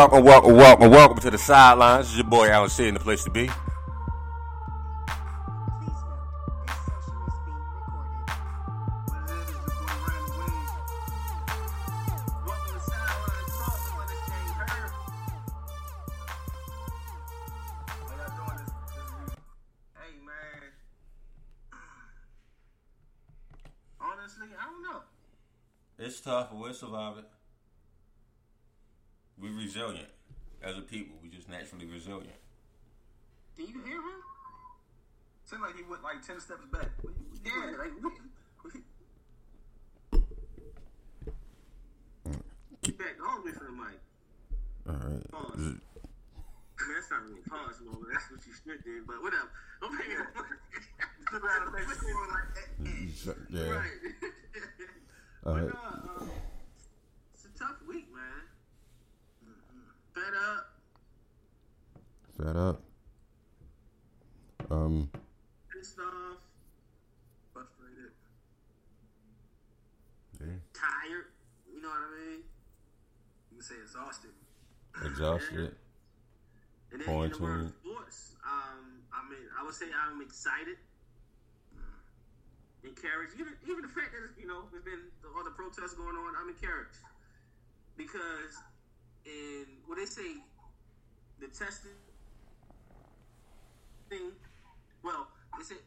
Welcome, welcome, welcome, welcome to the sidelines. This is your boy Alan C the place to be. Went 10 steps back. Yeah, like, what? Keep back all the way from the mic. All right. Pause. I mean, that's not really pause moment. That's what you should do, but whatever. I'm paying Look around make sure, like. Yeah. Right. All but right. no, um, it's a tough week, man. Fed up. Fed up. Um. Pissed off. Frustrated. Yeah. Tired. You know what I mean? You can say exhausted. Exhausted. And then in the world of sports, um, I mean, I would say I'm excited, encouraged. Even even the fact that you know there's been all the protests going on, I'm encouraged because in what they say, the testing thing. Well, they said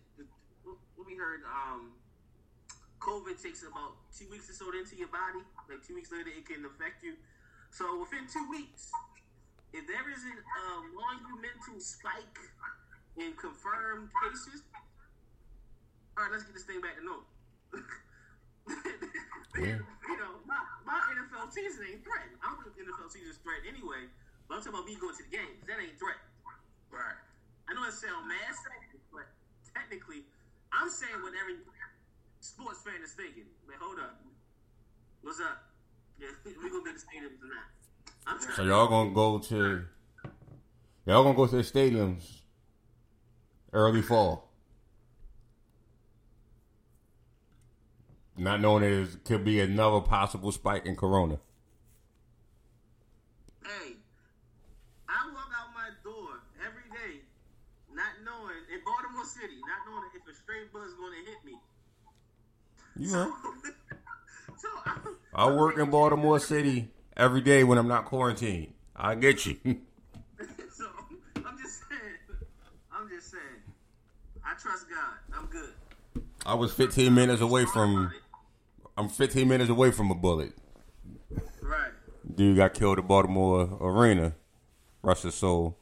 what what we heard. Um, COVID takes about two weeks or so into your body. Like two weeks later, it can affect you. So within two weeks, if there isn't uh, a monumental spike in confirmed cases, all right, let's get this thing back to normal. Yeah. You know, my, my NFL season ain't threatened. I don't think NFL season is threatened anyway, but I'm talking about me going to the games. That ain't threatened. Right. I know it sounds mad, but technically, I'm saying what every sports fan is thinking. But hold up. What's up? Yeah, we gonna make the stadium tonight. I'm So y'all gonna go to y'all gonna go to the stadiums early fall. Not knowing there could be another possible spike in corona. Hey, I walk out my door every day, not knowing in Baltimore City, not knowing if a stray going to hit me. You know. So I work in Baltimore City every day when I'm not quarantined. I get you. so I'm just saying, I'm just saying, I trust God. I'm good. I was 15 minutes away from I'm 15 minutes away from a bullet. Right. Dude got killed at Baltimore Arena. Russia soul.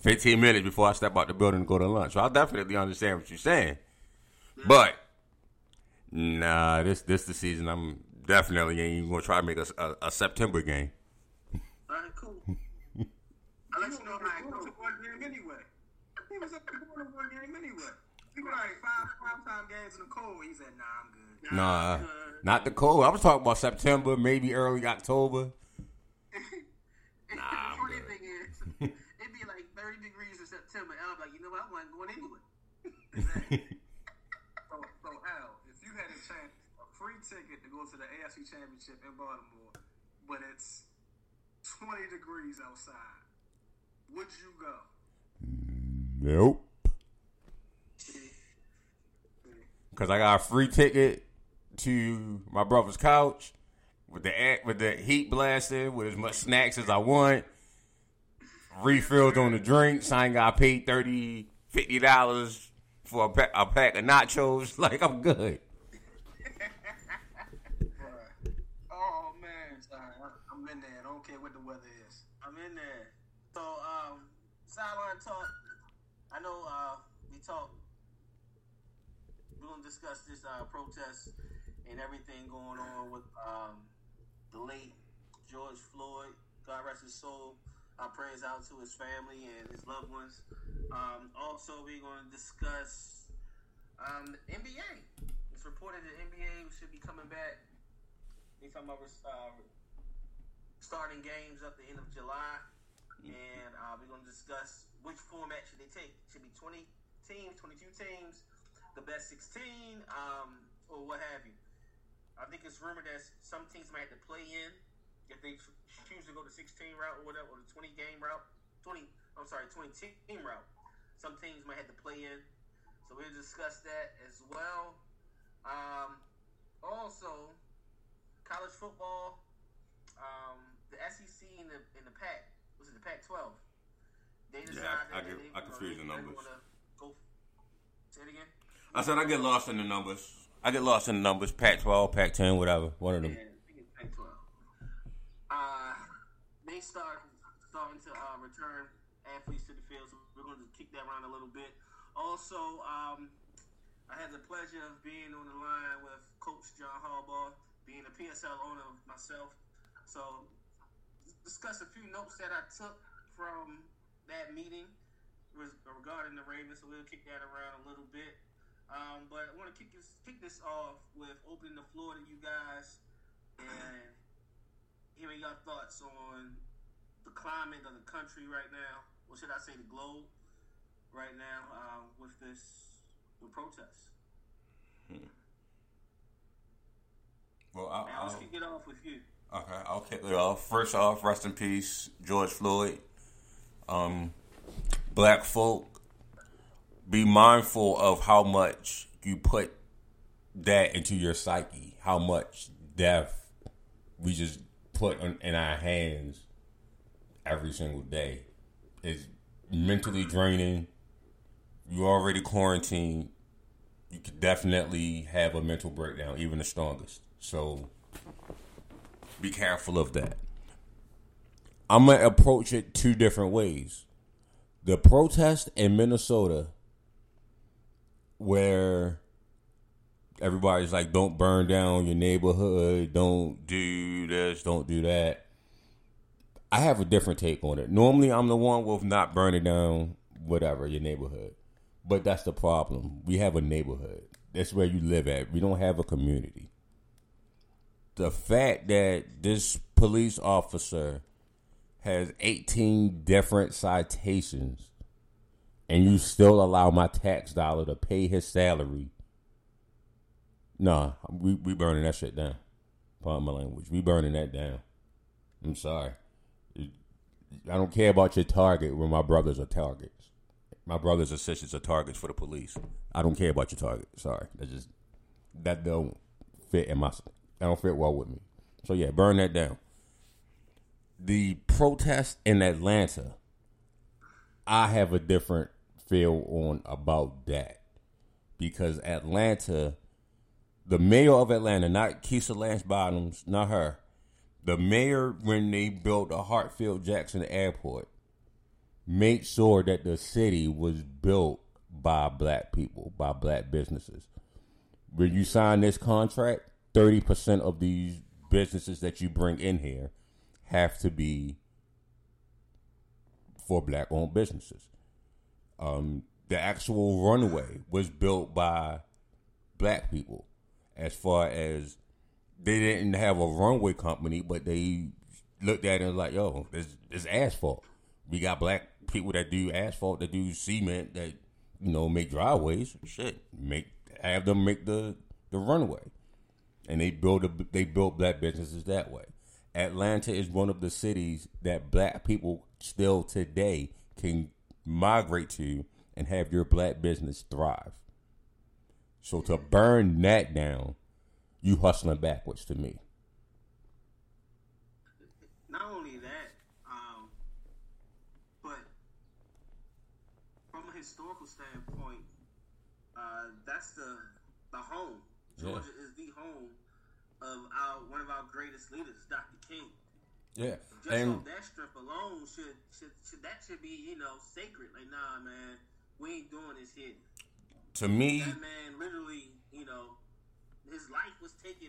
15 minutes before I step out the building to go to lunch. So I definitely understand what you're saying. But nah, this this the season. I'm definitely ain't even gonna try to make a, a, a September game. All right, cool. I'll let you know how it goes. one game anyway. He was up to one one game anyway. He was like five five time games in the cold. He said, "Nah, I'm good." Nah, good. not the cold. I was talking about September, maybe early October. Nah, the funny I'm good. thing is, it'd be like 30 degrees in September, and I'm like, you know what? I wasn't going anyway. So, so Al, if you had a chance, a free ticket to go to the AFC Championship in Baltimore, but it's 20 degrees outside, would you go? Nope. Cause I got a free ticket to my brother's couch with the with the heat blasting with as much snacks as I want. Refilled on the drinks. I ain't got paid 30 50 dollars for a pack, a pack of nachos. Like I'm good. Oh man, Sorry, I- I'm in there. I don't care what the weather is. I'm in there. So, um, sideline talk. I know uh, we talk. We're gonna discuss this uh, protest and everything going on with um, the late George Floyd. God rest his soul. Our prayers out to his family and his loved ones. Um, also, we're going to discuss um, the NBA. It's reported that NBA should be coming back. They talking about uh, starting games up the end of July, and uh, we're going to discuss which format should they take. Should be 20 teams, 22 teams, the best 16, um, or what have you. I think it's rumored that some teams might have to play in if they choose to go the 16 route or whatever, or the 20 game route. 20, I'm sorry, 20 team route. Some teams might have to play in. So we'll discuss that as well. Um, also, college football, um, the SEC and the in the Pac Pac-12? They Yeah, I that get- they, I confuse the numbers. Go, say it again. I said I get lost in the numbers. I get lost in the numbers. Pac twelve, Pac ten, whatever. One of them. Yeah, I think it's Pac-12. Uh, they start starting to uh, return athletes to the field, so we're going to kick that around a little bit. Also, um, I had the pleasure of being on the line with Coach John Harbaugh, being a PSL owner myself. So, discuss a few notes that I took from that meeting regarding the Ravens. So we'll kick that around a little bit. Um, but I want to kick this kick this off with opening the floor to you guys and hearing your thoughts on the climate of the country right now, or should I say the globe right now um, with this the protests. Well, I, Now let's I'll, kick it off with you. Okay, I'll kick it off. First off, rest in peace, George Floyd. Um, black folk, be mindful of how much you put that into your psyche. How much death we just put in our hands every single day. It's mentally draining. You already quarantined. You could definitely have a mental breakdown, even the strongest. So be careful of that. I'm gonna approach it two different ways. The protest in Minnesota, where everybody's like, "Don't burn down your neighborhood. Don't do this. Don't do that." I have a different take on it. Normally, I'm the one with not burning down whatever your neighborhood, but that's the problem. We have a neighborhood. That's where you live at. We don't have a community. The fact that this police officer has 18 different citations and you still allow my tax dollar to pay his salary. Nah, we we burning that shit down. Pardon my language. We burning that down. I'm sorry. I don't care about your target when my brothers are targets. My brothers and sisters are targets for the police. I don't care about your target. Sorry. That just that don't fit in my that don't fit well with me. So yeah, burn that down. The protest in Atlanta, I have a different feel on about that. Because Atlanta, the mayor of Atlanta, not Keisha Lance Bottoms, not her, the mayor when they built the Hartsfield Jackson Airport made sure that the city was built by black people, by black businesses. When you sign this contract, thirty percent of these businesses that you bring in here have to be for black owned businesses. Um, the actual runway was built by black people as far as they didn't have a runway company, but they looked at it and like, yo, this it's asphalt. We got black people that do asphalt, that do cement, that you know make driveways. Shit, make have them make the the runway, and they build a, they built black businesses that way. Atlanta is one of the cities that black people still today can migrate to and have your black business thrive. So to burn that down, you hustling backwards to me. Not only that, um, but from a historical standpoint, uh, that's the the home. Yeah. Georgia is the home of our one of our greatest leaders, Dr. King. Yeah, Just and off that strip alone should, should should that should be you know sacred. Like nah, man, we ain't doing this here. to me, That man literally, you know, his life was taken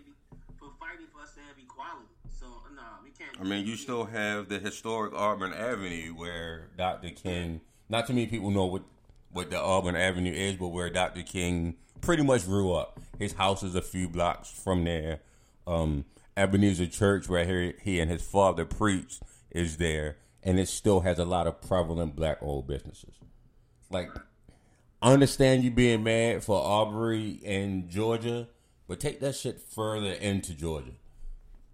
for fighting for us to have equality. So nah, we can't. I mean, you still have the historic Auburn Avenue where Dr. King. Not too many people know what what the Auburn Avenue is, but where Dr. King pretty much grew up. His house is a few blocks from there. Um, Ebenezer Church, where he, he and his father preached, is there, and it still has a lot of prevalent black owned businesses. Like, I understand you being mad for Arbery and Georgia, but take that shit further into Georgia.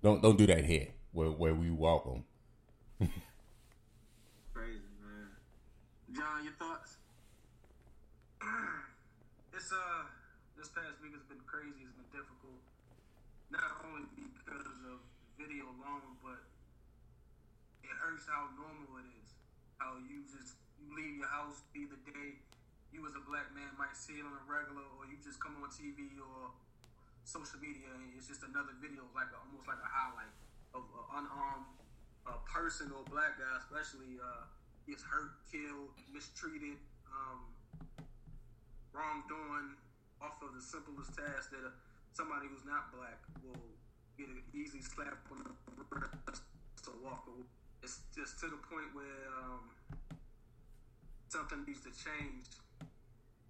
Don't don't do that here, where where we welcome. crazy, man. John, your thoughts? It's uh, this past week has been crazy. It's been difficult, not only because of video alone, but it hurts how normal it is. How you just you leave your house, the day you as a black man might see it on a regular, or you just come on TV or social media, and it's just another video, like a, almost like a highlight of an unarmed uh, person or black guy, especially uh, gets hurt, killed, mistreated. Um, wrongdoing off of the simplest task that uh, somebody who's not black will get an easy slap on the wrist to walk away. It's just to the point where um, something needs to change,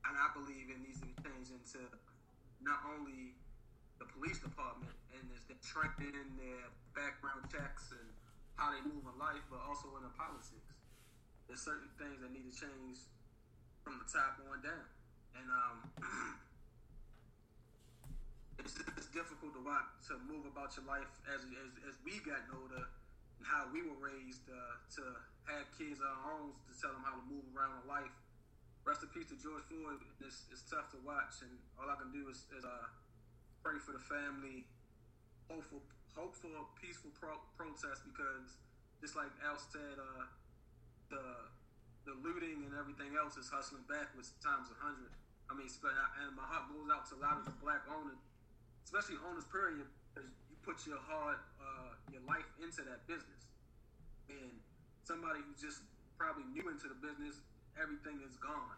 and I believe it needs to be changed into not only the police department and there's the training, their background checks, and how they move in life, but also in the politics. There's certain things that need to change from the top on down. And um, it's, it's difficult to watch to move about your life as as, as we got older and how we were raised uh, to have kids of our own to tell them how to move around in life. Rest in peace to George Floyd. It's, it's tough to watch, and all I can do is, is uh, pray for the family, hope for hope for a peaceful pro- protest because just like Al said, uh, the the looting and everything else is hustling backwards times a hundred. I mean, and my heart goes out to a lot of the black owners, especially owners. Period. Because you put your heart, uh, your life into that business, and somebody who just probably new into the business, everything is gone,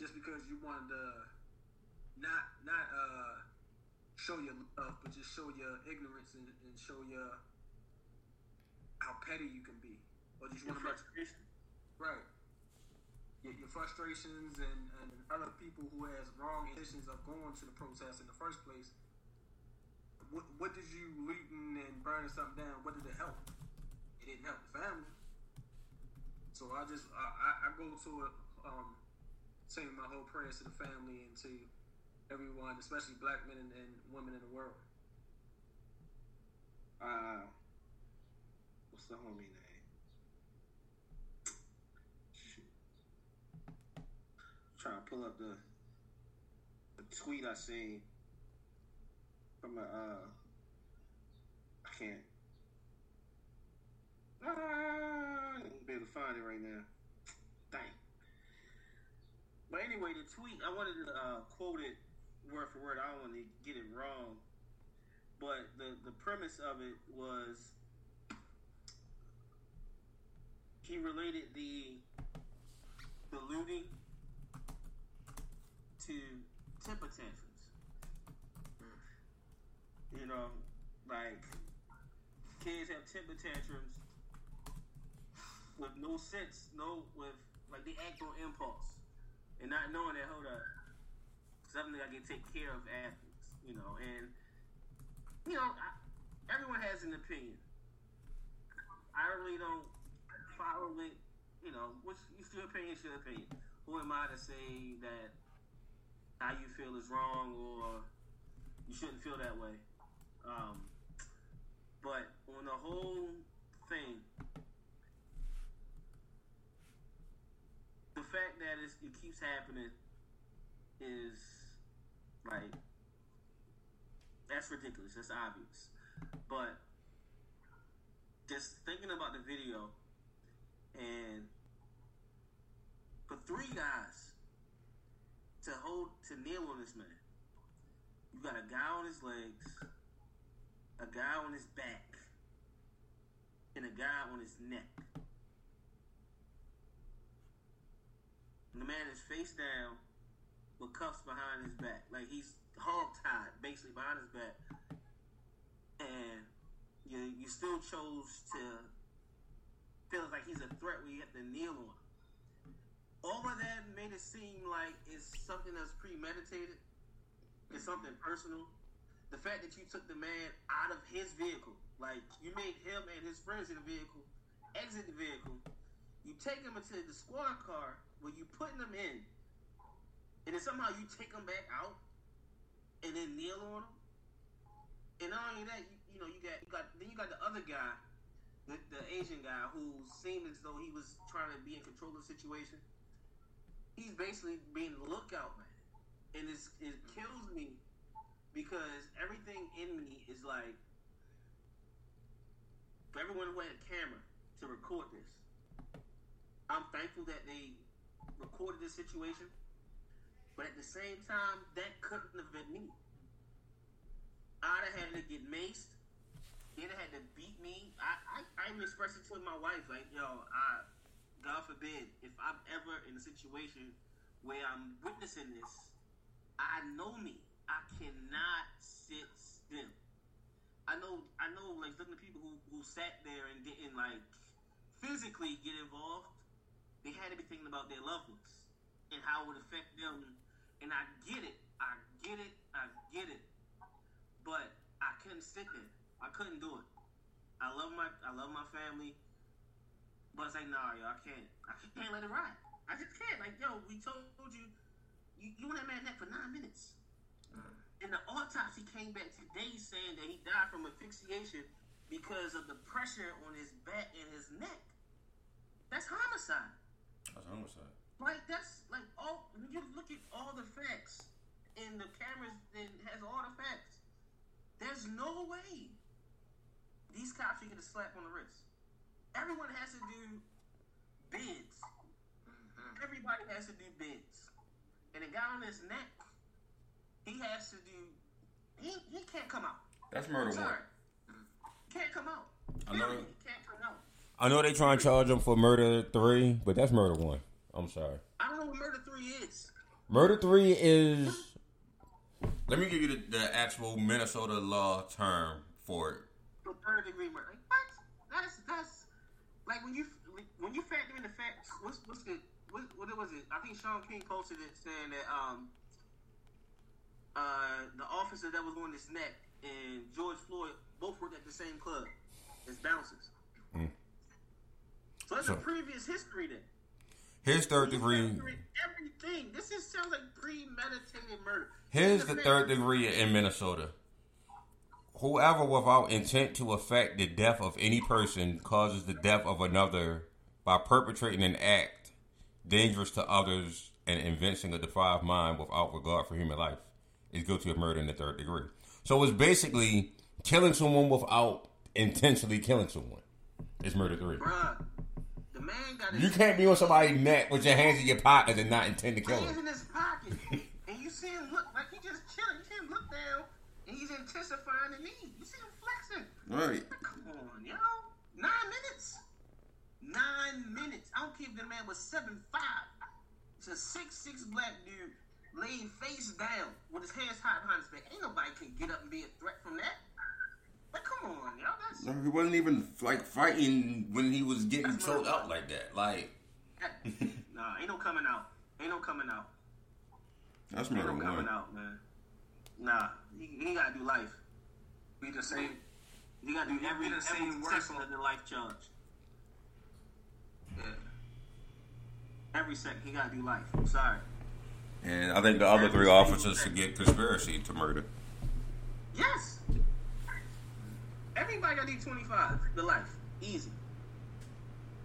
just because you wanted to not not uh, show your love, but just show your ignorance and, and show your how petty you can be, or just Your want to. Right. Your, frustrations and, and other people who has wrong intentions of going to the protest in the first place. What, what did you looting and burning something down? What did it help? It didn't help the family. So I just I, I, I go to it um, saying my whole prayers to the family and to everyone, especially black men and, and women in the world. Uh, what's the homie name? Trying to pull up the the tweet I seen from a uh, I can't. Ah, I be able to find it right now. Dang. But anyway, the tweet I wanted to uh, quote it word for word. I don't want to get it wrong but the the premise of it was he related the the looting to temper tantrums. You know, like kids have temper tantrums with no sense, no with like they act on impulse and not knowing that hold up something I can take care of athletes, you know, and you know, I, everyone has an opinion. I really don't follow it. You know, What's your opinion, your opinion. Who am I to say that how you feel is wrong or you shouldn't feel that way? Um, but on the whole thing, the fact that it keeps happening is like that's ridiculous. That's obvious. But just thinking about the video and for three guys to hold to kneel on this man, you got a guy on his legs, a guy on his back and a guy on his neck. And the man is face down with cuffs behind his back. Like he's hog tied basically behind his back. And you you still chose to feel like he's a threat where you have to kneel on him. All of that made it seem like it's something that's premeditated. It's something personal. The fact that you took the man out of his vehicle, like you made him and his friends in the vehicle exit the vehicle, you take him into the squad car where you putting them in, and then somehow you take them back out and then kneel on them. And not only that, you, you know, you got you got then you got the other guy, the, the Asian guy who seemed as though he was trying to be in control of the situation. He's basically being the lookout man, and it's, it kills me because everything in me is like for everyone who had a camera to record this. I'm thankful that they recorded this situation, but at the same time, that couldn't have been me. I'd have had to get maced. They'd have had to beat me. I, I, I even expressed it to my wife, like, yo, I, God forbid, if I'm ever in a situation where I'm witnessing this, I know me. I cannot sit still. I know, I know, like looking at people who, who sat there and didn't like physically get involved. They had to be thinking about their loved ones and how it would affect them. And I get it, I get it, I get it. But I couldn't sit there. I couldn't do it. I love my, I love my family. But it's like, nah, yo, I can't. I can't let it ride. I just can't. Like, yo, we told you, you, you on that man neck for nine minutes. And the autopsy came back today saying that he died from asphyxiation because of the pressure on his back and his neck. That's homicide. That's homicide. Like that's like all when you look at all the facts and the cameras and has all the facts. There's no way these cops should get a slap on the wrist. Everyone has to do bids. Mm-hmm. Everybody has to do bids. And the guy on his neck, he has to do. He he can't come out. That's murder one. Can't come out. I know-. He can't come out. I know they trying to charge him for murder three, but that's murder one. I'm sorry. I don't know what murder three is. Murder three is. Let me give you the, the actual Minnesota law term for it. for third degree murder. What? Like when you when you factor in the facts. What's what's the what, what was it? I think Shaun King posted it saying that um uh the officer that was on this neck and George Floyd both worked at the same club as bouncers. Mm. So that's So- a previous history then. Here's third degree. Everything. This is sounds like premeditated murder. Here's the fact- third degree in Minnesota. Whoever without intent to affect the death of any person causes the death of another by perpetrating an act dangerous to others and inventing a defiled mind without regard for human life is guilty of murder in the third degree. So it's basically killing someone without intentionally killing someone. It's murder three. Bruh, the man got You can't be on somebody's neck with your hands in your pockets and not intend to kill him. in his pocket, and you see him look and he's intensifying the knee. You see him flexing. Right. Come on, yo, nine minutes. Nine minutes. I don't care if the man was seven five. It's a six six black dude laying face down with his hands tied behind his back. Ain't nobody can get up and be a threat from that. But come on, yo, that's No, he wasn't even like fighting when he was getting choked out like that. Like nah. Ain't no coming out. Ain't no coming out. that's Ain't no coming out, man. Nah, he, he gotta do life. Be the same. You gotta do every, the every same section work. of the life charge. Yeah. Every second, he gotta do life. I'm sorry. And I think the other three officers should get conspiracy to murder. Yes. Everybody gotta do 25. The life. Easy.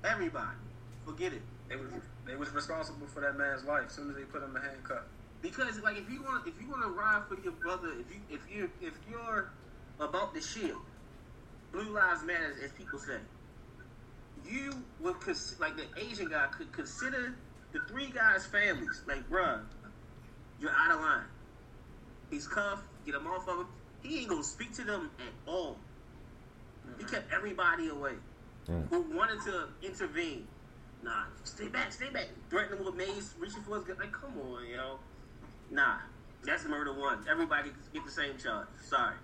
Everybody. Forget it. They was they was responsible for that man's life as soon as they put him in handcuff. Because like if you want if you want to ride for your brother, if you if you if you're about the shield, blue lives matter as people say. You would cons- like the Asian guy could consider the three guys' families. Like, bruh, you're out of line. He's cuffed. Get him off of him. He ain't gonna speak to them at all. He kept everybody away mm. who wanted to intervene. Nah, stay back, stay back. Threatening with mace, reaching for his gun. Like, come on, yo. Nah, that's murder one. Everybody get the same charge. Sorry.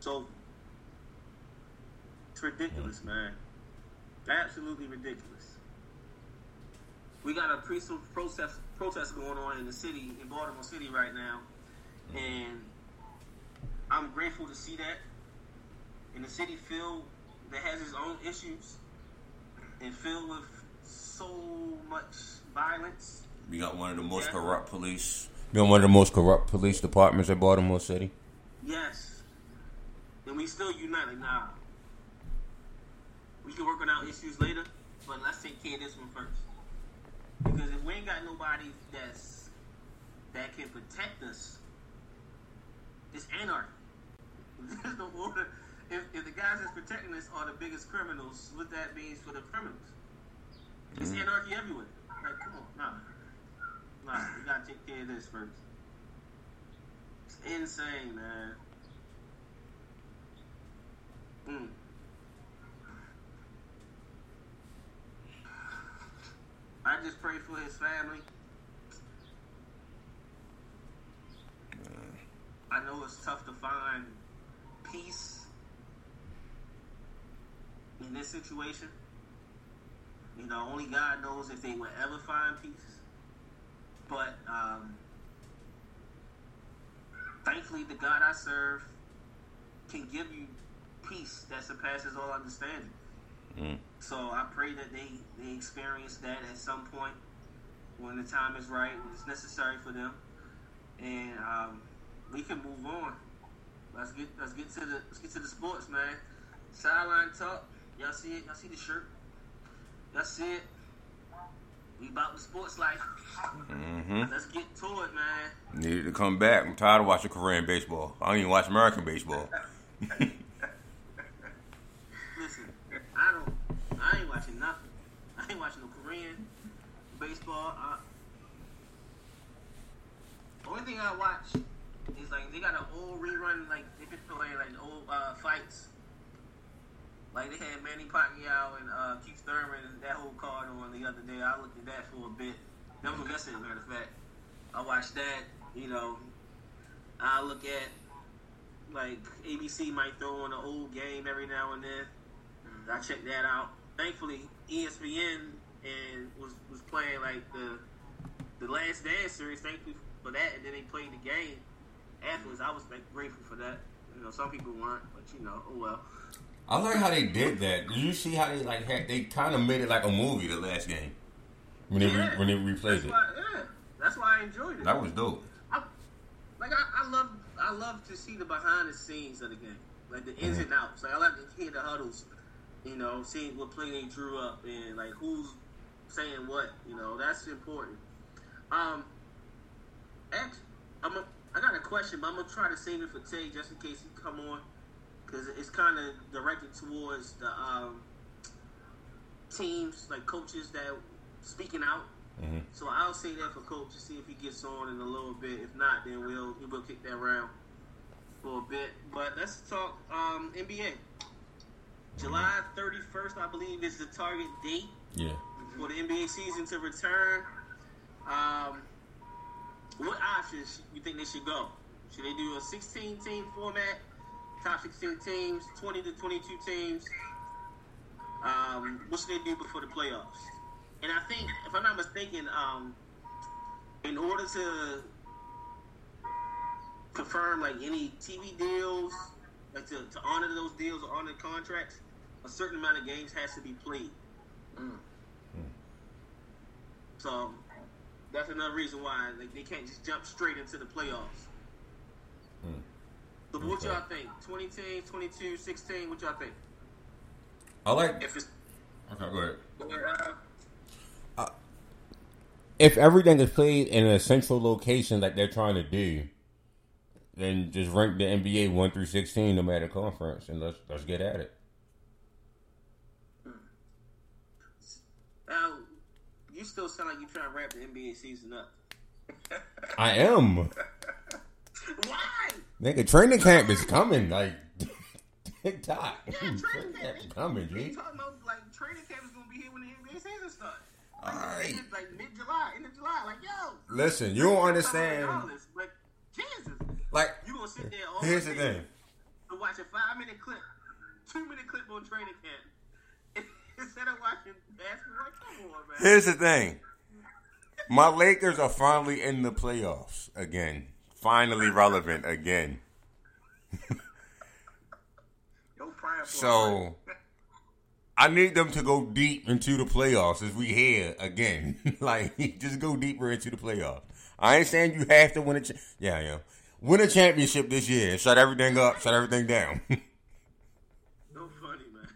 So it's ridiculous, man. Absolutely ridiculous. We got a protest protest going on in the city, in Baltimore City right now, mm-hmm. and I'm grateful to see that. In the city filled that has its own issues and filled with so much violence. We got one of the most Yeah. corrupt police. We got one of the most corrupt police departments in Baltimore City. Yes. And we still unite. Like, nah. We can work on our issues later, but let's take care of this one first. Because if we ain't got nobody that's that can protect us, it's anarchy. If There's no order. If, if the guys that's protecting us are the biggest criminals, what that means for the criminals. It's mm-hmm. anarchy everywhere. Like, come on, nah. Nah, we gotta take care of this first. It's insane, man. Mm. I just pray for his family. I know it's tough to find peace in this situation. You know, only God knows if they will ever find peace. But um, thankfully, the God I serve can give you peace that surpasses all understanding. Mm. So I pray that they, they experience that at some point when the time is right, when it's necessary for them, and um, we can move on. Let's get let's get to the let's get to the sports, man. Sideline talk. Y'all see it? Y'all see the shirt? Y'all see it? We about the sports life. Mm-hmm. Let's get to it, man. Needed to come back. I'm tired of watching Korean baseball. I don't even watch American baseball. Listen, I don't. I ain't watching nothing. I ain't watching no Korean baseball. I, only thing I watch is like they got an old rerun, like they been playing like old uh, fights. Like they had Manny Pacquiao and uh, Keith Thurman and that whole card on the other day. I looked at that for a bit. That was yesterday, matter of fact. I watched that. You know, I look at like ABC might throw on an old game every now and then. I check that out. Thankfully, ESPN and was was playing like the the Last Dance series. Thankfully for that, and then they played the game afterwards. I was like, grateful for that. You know, some people weren't, but you know, oh well. I like how they did that. Did you see how they like had, they kind of made it like a movie the last game when they re, Yeah. when they replayed That's it. why, yeah, that's why I enjoyed it. That was dope. I, like I, I love I love to see the behind the scenes of the game, like the ins and outs. Like I like to hear the huddles, you know, seeing what play they drew up and like who's saying what. You know, that's important. Um, actually, I'm a, I got a question, but I'm gonna try to save it for Tay just in case he come on, because it's kind of directed towards the um, teams, like coaches that speaking out. Mhm. So I'll say that for Coach to see if he gets on in a little bit. If not, then we'll we'll kick that round for a bit. But let's talk um, NBA. July 31st, I believe, is the target date Yeah. for the NBA season to return. Um, what options you think they should go? Should they do a 16 team format, top 16 teams, 20 to 22 teams? Um, what should they do before the playoffs? And I think, if I'm not mistaken, um, in order to confirm like any TV deals, like to, to honor those deals or honor contracts, a certain amount of games has to be played. So that's another reason why like, they can't just jump straight into the playoffs. Hmm. So what Okay. y'all think? 20 teams, 22, 16, what y'all think? I like. If it's Okay, go ahead. uh, If everything is played in a central location like they're trying to do, then just rank the NBA one through sixteen, no matter conference, and let's let's get at it. uh, you still sound like you trying to wrap the NBA season up. I am. Why? Nigga, training camp is coming. Like, TikTok. Yeah, training camp. That's coming, G. talking about like training camp is gonna be here when the NBA season starts. All right. Like mid July, end of July. Like yo, Listen, you don't understand. But Jesus, Like, you gonna sit there all here's the thing. and watch a five minute clip, two minute clip on training camp instead of watching basketball. Come on, man. Here's the thing. My Lakers are finally in the playoffs again. Finally relevant again. Yo, praying for So I need them to go deep into the playoffs as we here again. like just go deeper into the playoffs. I ain't saying you have to win a cha- yeah, yeah. Win a championship this year shut everything up, shut everything down. No funny, man.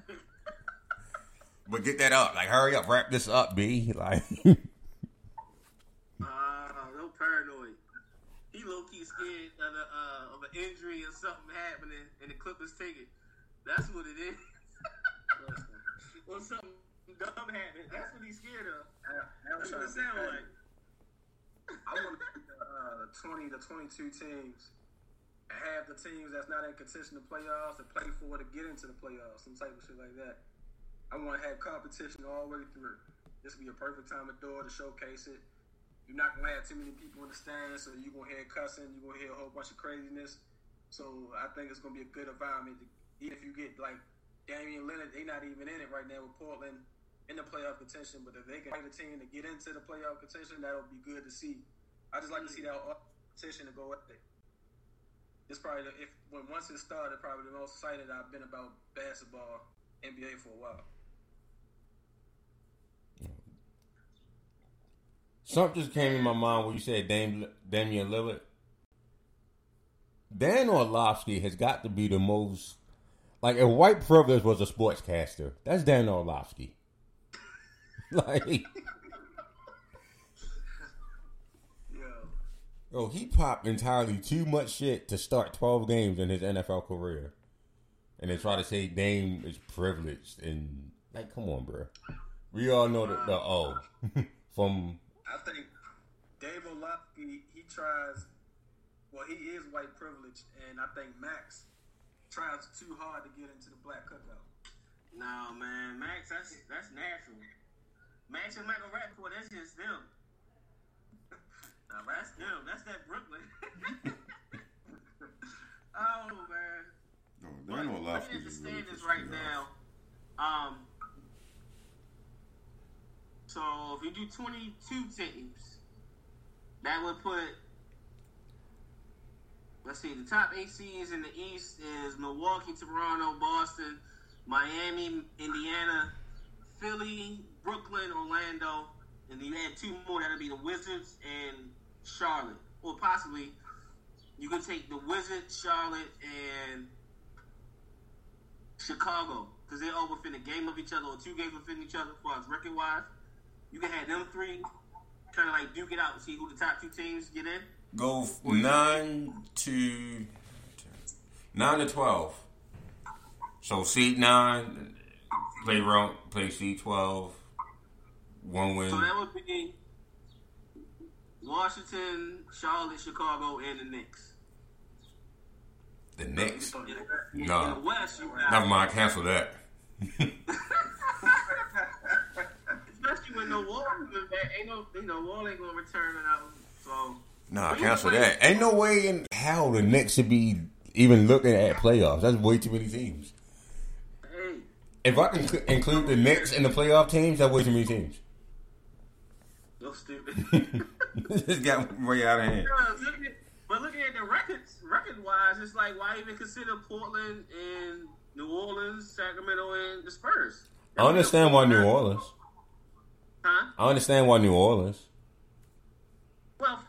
but get that up. Like hurry up, wrap this up, B. Like Uh, no paranoid. He low key scared of, the, uh, of an injury or something happening, and the Clippers take it. That's what it is. or something dumb happening. That's what he's scared of. That's what it sound like. I want the uh, 20 to 22 teams and have the teams that's not in contention to playoffs to play for to get into the playoffs, some type of shit like that. I want to have competition all the way through. This would be a perfect time to do it to showcase it. You're not gonna have too many people in the stands, so you're gonna hear cussing, you're gonna hear a whole bunch of craziness. So I think it's gonna be a good environment. Even if you get like Damian Lillard, they're not even in it right now with Portland in the playoff contention. But if they can find a team to get into the playoff contention, that'll be good to see. I just like to see mm. that competition to go up there. It's probably the, if when once it started, probably the most excited I've been about basketball NBA for a while. Something just came in my mind when you said Dame, Damian Lillard. Dan Orlovsky has got to be the most like if white privilege was a sportscaster, that's Dan Orlovsky. like, yo, he popped entirely too much shit to start twelve games in his NFL career, and then try to say Dame is privileged and like, come on, bro. We all know the, the oh, O from I think Dave Olofsky, he tries, well, he is white privileged, and I think Max tries too hard to get into the black cookout. No, man, Max, that's that's natural. Max and Michael Rapaport, that's just them. Now that's them. That's that Brooklyn. oh man. But looking at the standings right now, um, so if you do 22 teams, that would put, let's see, the top eight seeds in the East is Milwaukee, Toronto, Boston, Miami, Indiana, Philly, Brooklyn, Orlando, and then you add two more, that'll be the Wizards and Charlotte. Or possibly, you could take the Wizards, Charlotte, and Chicago, because they're all within a game of each other or two games within each other as far as record wise. You can have them three kind of like duke it out and see who the top two teams get in. Go f- nine to nine to twelve. So seed nine play round play seed twelve. One win. So that would be Washington, Charlotte, Chicago, and the Knicks. The Knicks. No. the West, Never mind, cancel that. especially when no wall ain't no you know wall ain't gonna return it out. So Nah, cancel can that. Ain't no way in hell the Knicks should be even looking at playoffs. That's way too many teams. If I can cl- include the Knicks in the playoff teams, that's way too many teams. no stupid. this got way out of hand. Yeah, but looking at the records, record wise, it's like why even consider Portland and New Orleans, Sacramento, and the Spurs? I understand why New Orleans. Huh? I understand why New Orleans. Well,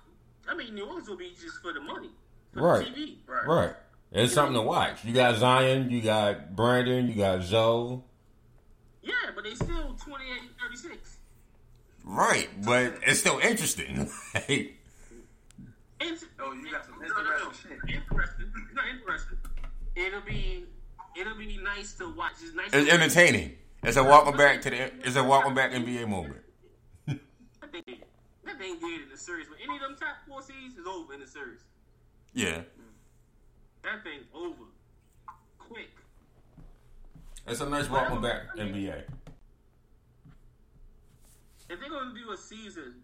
I mean, New Orleans will be just for the money, for Right. the TV. Right. It's something to watch. You got Zion, you got Brandon, you got Zoe. Yeah, but they still 28 36. Right, but it's still interesting. Inter- Oh, you got some no, no, no. interesting. Interesting. No, interesting. It'll be it'll be nice to watch. It's nice. it's to entertaining. It's a welcome back to the. It's a welcome back NBA moment. That thing, that in the series. But any of them top four seeds is over in the series. Yeah. That thing over. Quick. It's a nice welcome back, NBA. if they're gonna do a season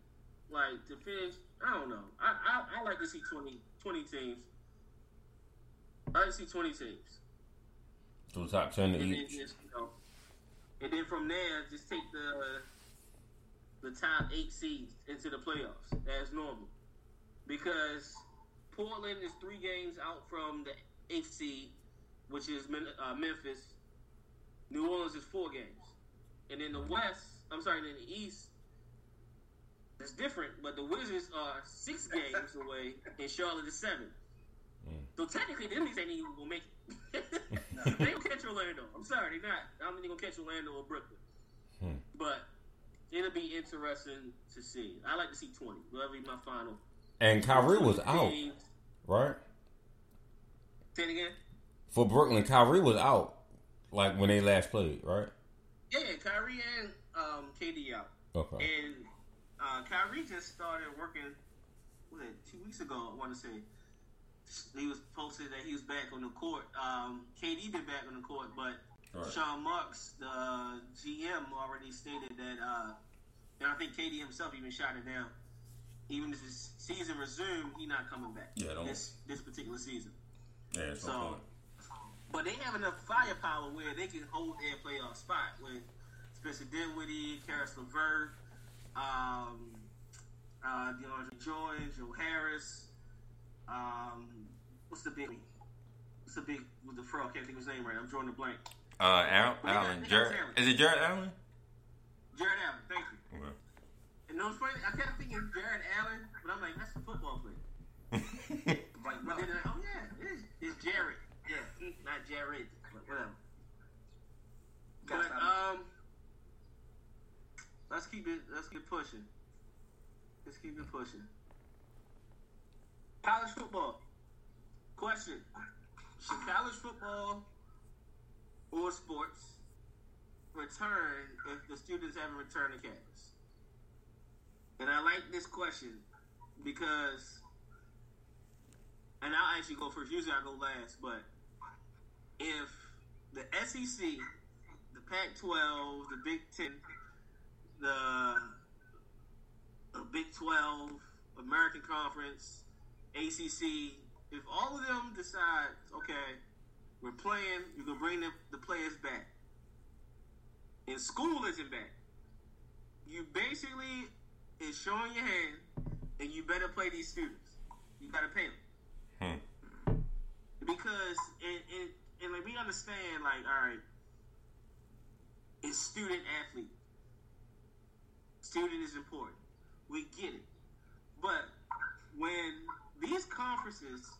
like to finish, I don't know. I I, I like to see 20, 20 teams. I like to see twenty teams, To the top ten and then each. just you know, and then from there just take the the top eight seeds into the playoffs as normal, because Portland is three games out from the eighth seed, which is uh, Memphis. New Orleans is four games, and in the West, I'm sorry, in the East, it's different. But the Wizards are six games away, and Charlotte is seven. So technically, them niggas ain't even gonna make it. they gonna catch Orlando. I'm sorry, they're not. I don't think they're gonna catch Orlando or Brooklyn. Hmm. But it'll be interesting to see. I like to see 20. That'll be my final. And Kyrie was out, right? Say it again. For Brooklyn, Kyrie was out, like when they last played, right? Yeah, Kyrie and um, KD out. Okay. And uh, Kyrie just started working. What it? Two weeks ago, I want to say. He was posted that he was back on the court. Um, KD been back on the court, but Right. Sean Marks, the GM, already stated that. Uh, and I think KD himself even shot it down. Even if his season resumed, he not coming back. Yeah, don't- this this particular season. Yeah, no So, point. but they have enough firepower where they can hold their playoff spot with Spencer Dinwiddie, Caris LeVert, um, uh, DeAndre Jordan, Joe Harris. Um, what's the big? What's the big with the fro? I can't think of his name right. I'm drawing a blank. Uh, Al- Allen, Jared, is it Jared Allen? Jared Allen. Thank you. Okay. And no, it's funny. I kept thinking Jared Allen, but I'm like, that's a football player. Like, But no. then, oh yeah, it is. It's Jared. Yeah, not Jared, but whatever. But um, let's keep it. Let's keep pushing. Let's keep it pushing. College football. Question: Should college football or sports return if the students haven't returned to campus? And I like this question because, and I'll actually go first. Usually I go last, but if the SEC the Pac-12, the Big Ten, the, the Big 12, American Conference, ACC, if all of them decide, okay, we're playing, you can bring the, the players back, and school isn't back, you basically is showing your hand, and you better play these students. You gotta pay them. Hmm. because and, and, and like we understand like all right it's student athlete. Student is important. We get it. But when these conferences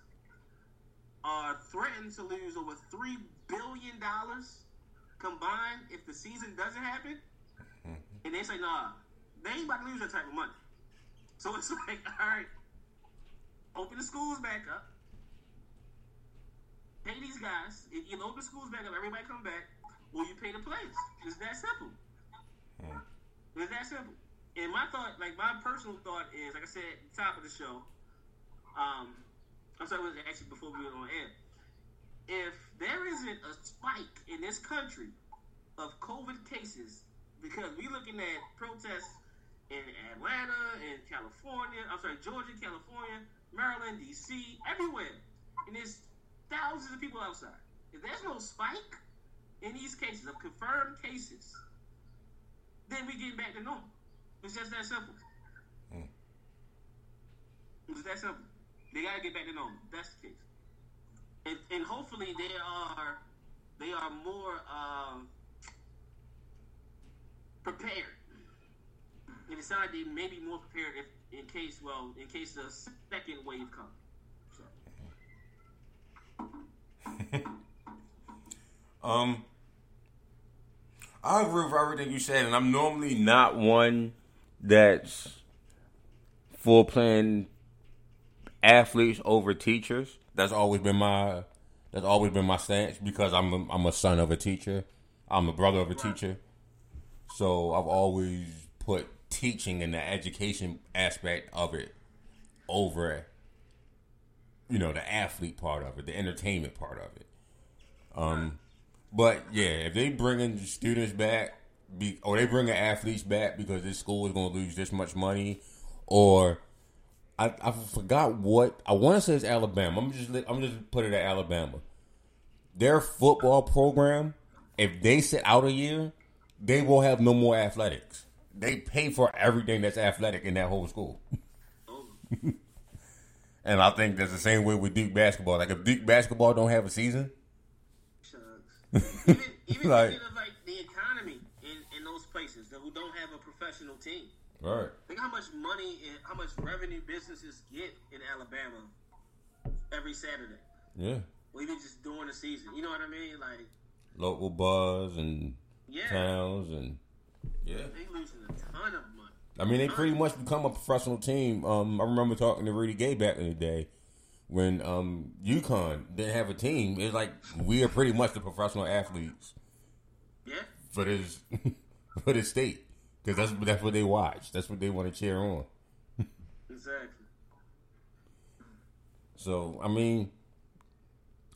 are threatened to lose over three billion dollars combined if the season doesn't happen and they say nah they ain't about to lose that type of money so it's like all right open the schools back up pay these guys. If you open the schools back up, everybody come back, Will you pay the players. It's that simple. Hmm. It's that simple. And my thought, like my personal thought is, like I said at the top of the show, um, I'm sorry, it was actually before we went on air. If there isn't a spike in this country of COVID cases, because we're looking at protests in Atlanta, in California, I'm sorry, Georgia, California, Maryland, D.C., everywhere, and there's thousands of people outside. If there's no spike in these cases of confirmed cases, then we get back to normal. It's just that simple. Mm. It's that simple. They gotta get back to normal. That's the case. And, and hopefully they are they are more um, prepared. And it's not they may be more prepared if in case well in case the second wave comes. So. Um, I agree with everything you said, and I'm normally not one that's for playing athletes over teachers. That's always been my that's always been my stance because I'm a, I'm a son of a teacher. I'm a brother of a teacher, so I've always put teaching and the education aspect of it over you know the athlete part of it, the entertainment part of it. Um, But yeah, if they bringing students back, be, or they bringing athletes back because this school is going to lose this much money, or I, I forgot what I want to say it's Alabama. I'm just I'm just put it at Alabama. Their football program, if they sit out a year, they will have no more athletics. They pay for everything that's athletic in that whole school. and I think that's the same way with Duke basketball. Like if Duke basketball don't have a season, even even Like- like the economy in, in those places that who don't have a professional team. Right? Think how much money and how much revenue businesses get in Alabama every Saturday, Yeah, or even just during the season. You know what I mean? Like, local bars and yeah, towns and yeah. they losing a ton of money. I mean, they pretty much become a professional team. Um, I remember talking to Rudy Gay back in the day when um, UConn didn't have a team. It's like we are pretty much the professional athletes Yeah, for this for the state because that's that's what they watch. That's what they want to cheer on. exactly. So I mean,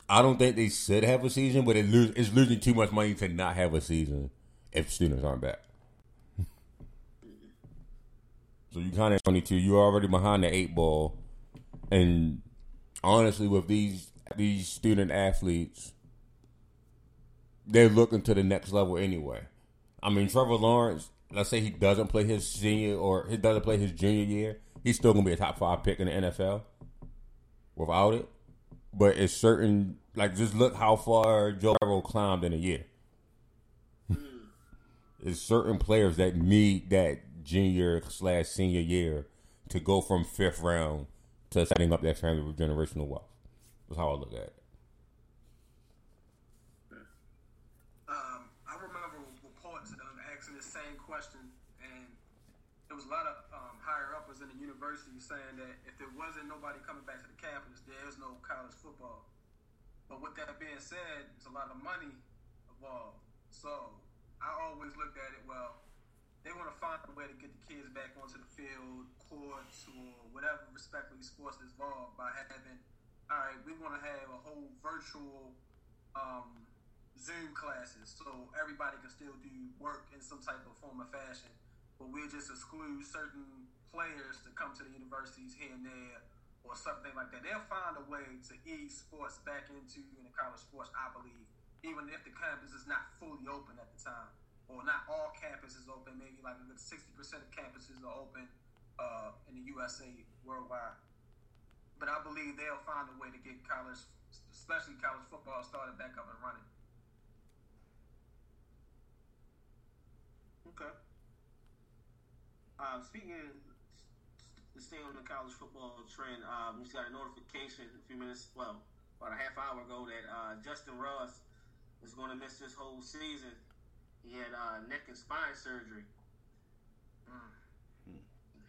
I don't think they should have a season, but it lose, it's losing too much money to not have a season if students aren't back. so you kind of 22. You're already behind the eight ball, and honestly, with these these student athletes, they're looking to the next level anyway. I mean, Trevor Lawrence. Let's say he doesn't play his senior or he doesn't play his junior year, he's still gonna be a top five pick in the NFL without it. But it's certain like just look how far Joe Burrow climbed in a year. Hmm. it's certain players that need that junior slash senior year to go from fifth round to setting up that family with generational wealth. That's how I look at it. Um, I remember reports of them asking the same question, and there was a lot of um, higher uppers in the university saying that if there wasn't nobody coming back to the campus, there is no college football. But with that being said, there's a lot of money involved. So I always looked at it, well, they want to find a way to get the kids back onto the field, courts, or whatever respectfully sports is involved by having, all right, we want to have a whole virtual um, Zoom classes, so everybody can still do work in some type of form or fashion. But we'll just exclude certain players to come to the universities here and there, or something like that. They'll find a way to ease sports back into in the college sports, I believe, even if the campus is not fully open at the time, or not all campuses open. Maybe like sixty percent of campuses are open uh, in the USA worldwide. But I believe they'll find a way to get college, especially college football, started back up and running. Okay. Uh, speaking to stay on the college football trend, um, we just got a notification a few minutes, well, about a half hour ago that uh, Justin Ross is going to miss this whole season. He had uh, neck and spine surgery.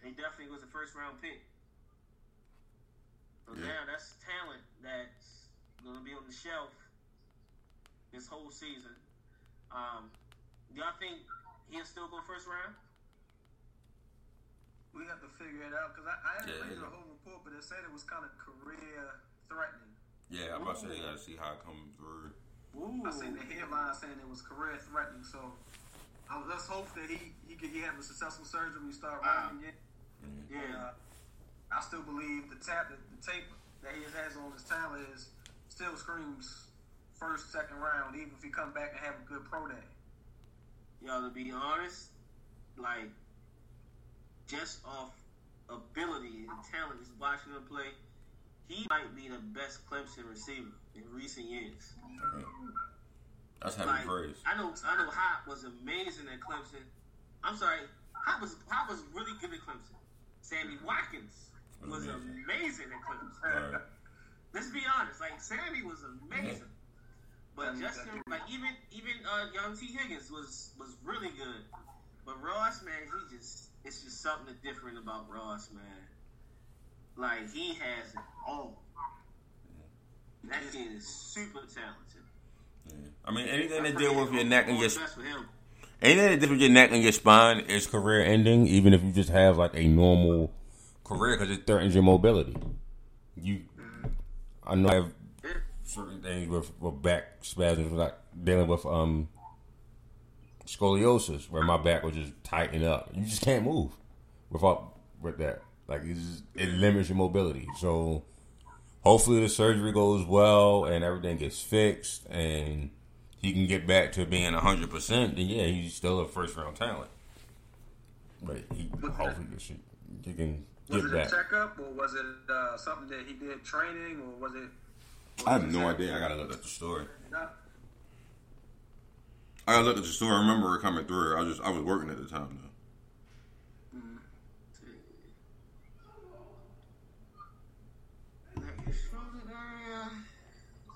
He definitely was a first round pick. So Yeah. now that's talent that's going to be on the shelf this whole season. Um, do y'all think he'll still go first round? We have to figure it out because I, I didn't Yeah, read yeah. the whole report, but it said it was kind of career threatening. Yeah, I'm about to say you gotta see how it comes through. Ooh. I seen the headline saying it was career threatening. So I, let's hope that he he can he have a successful surgery when he start Wow. running again. Yeah. Uh, I still believe the tap the, the tape that he has on his talent is still screams first second round, even if he come back and have a good pro day. Yo, to be honest, like just off ability and talent, just watching him play, he might be the best Clemson receiver in recent years. That's heavy Like praise. I know, I know, Hop was amazing at Clemson. I'm sorry, Hop was Hop was really good at Clemson. Sammy Watkins was Amazing. amazing at Clemson. Right. Let's be honest, like Sammy was amazing. But Yeah. Justin, like even even uh, young Tee Higgins was was really good. But Ross, man, he just it's just something different about Ross, man. Like he has it all. That kid is super talented. Yeah. I mean, anything that deal with your neck and your the best for him. anything that deal with your neck and your spine is career ending, even if you just have like a normal career because it threatens your mobility. You, I know I have certain things with, with back spasms, like dealing with um scoliosis, where my back was just tighten up. You just can't move without with that. Like it's just, it limits your mobility. So hopefully the surgery goes well and everything gets fixed and he can get back to being hundred percent. Then yeah, he's still a first round talent. But he hopefully he, he can Was get it a checkup or was it uh, something that he did training or was it? I have no idea. I gotta look at the story. No. I gotta look at the story. I remember it coming through. I just I was working at the time though.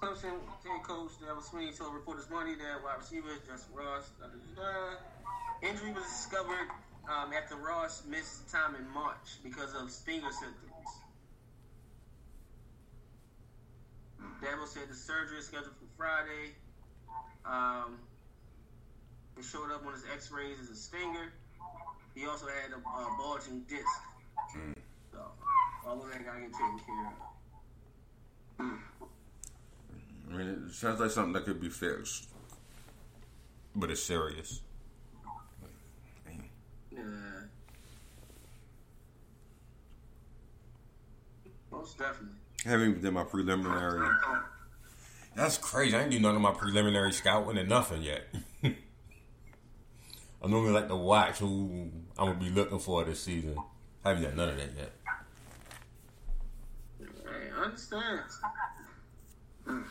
Clemson head coach Dabo Swinney told reporters Monday that wide receiver Justin Ross injury was discovered um, after Ross missed time in March because of stinger symptoms. Dabo said the surgery is scheduled for Friday. Um, it showed up on his X-rays as a stinger. He also had a, a bulging disc. Mm. So all of that got to get taken care of. I mean, it sounds like something that could be fixed, but it's serious. Yeah. Most definitely. I haven't even done my preliminary. That's crazy. I ain't do none of my preliminary scouting and nothing yet. I normally like to watch who I'm gonna be looking for this season. I haven't done none of that yet. I understand. Hmm.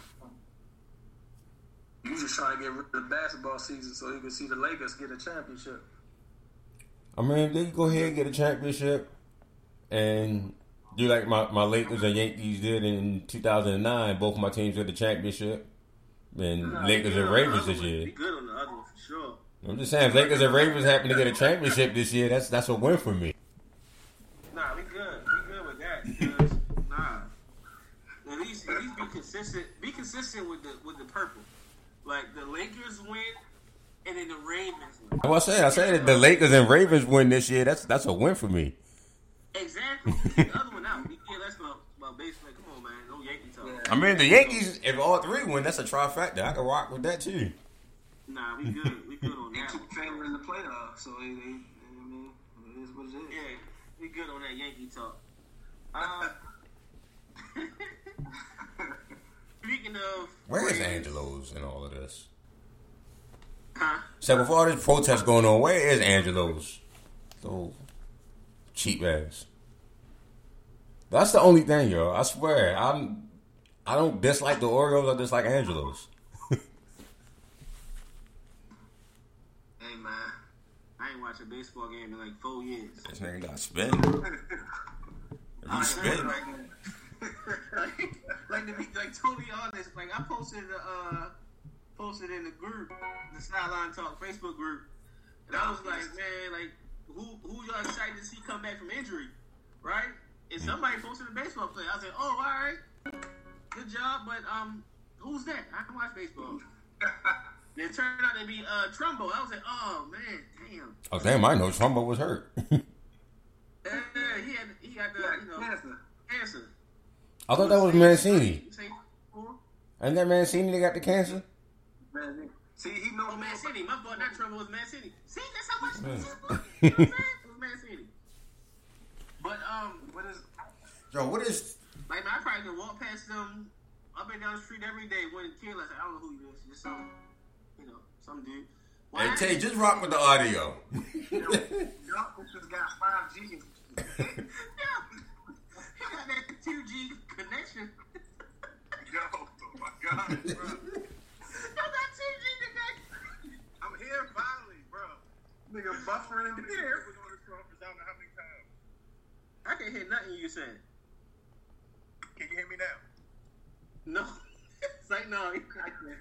You just trying to get rid of the basketball season so you can see the Lakers get a championship. I mean, they can go ahead and get a championship and do like my, my Lakers and Yankees did in 2009. Both my teams did the championship. And Lakers and Ravens this year. Be good on the other one for sure. I'm just saying, if Lakers and Ravens happen to get a championship this year, that's that's a win for me. Nah, we good. We good with that. Because, nah. At least, at least be consistent. Be consistent with the with the purple. Like the Lakers win, and then the Ravens win. Well, I said, I said if the Lakers and Ravens win this year, that's that's a win for me. Exactly. The other one out. We- Yeah, that's about, about baseball. Come on, man. No Yankee talk. I mean, the Yankees, if all three win, that's a trifecta. I can rock with that too. Nah, we good. We good on They that. took one. favor in the playoffs, so they, they, I mean, it is what it is. Yeah, we good on that Yankee talk. Uh, speaking of, Where is Angelos in all of this? Huh? So with all this protest going on, where is Angelos? So cheap ass. That's the only thing, yo. I swear, I'm. I don't dislike the Orioles. I dislike Angelos. Hey man, Watched a baseball game in like four years. This nigga got. If you like, like, like to be like totally honest, like I posted uh posted in the group, the Sideline Talk Facebook group, and I was like, man, like who who y'all excited to see come back from injury, right? And somebody posted a baseball player. I said, oh, all right, good job, but um, who's that? I can watch baseball. And it turned out to be uh Trumbo. I was like, oh man, damn. oh damn, I know Trumbo was hurt. Yeah, he had he got the you know Cancer. cancer. I thought that was Mancini. You say who? Ain't that Mancini that got the cancer? Man, see, he knows Oh, Mancini. My fault. That Trumbo was Mancini. See, that's how much. Man. You know what I'm saying? It was Mancini. But um, What is? Yo, what is? like I probably could walk past them up and down the street every day. When kill us, I don't know who he is. Just some, you know, some dude. Hey, Why- Tay, just rock with the audio. Y'all just got five G. Yeah. he got that two G connection. Yo, oh my God, bro. Y'all got two G connection. I'm here finally, bro. Nigga buffering in here. I can't hear nothing you saying. Can you hear me now? No. it's like no. I can't.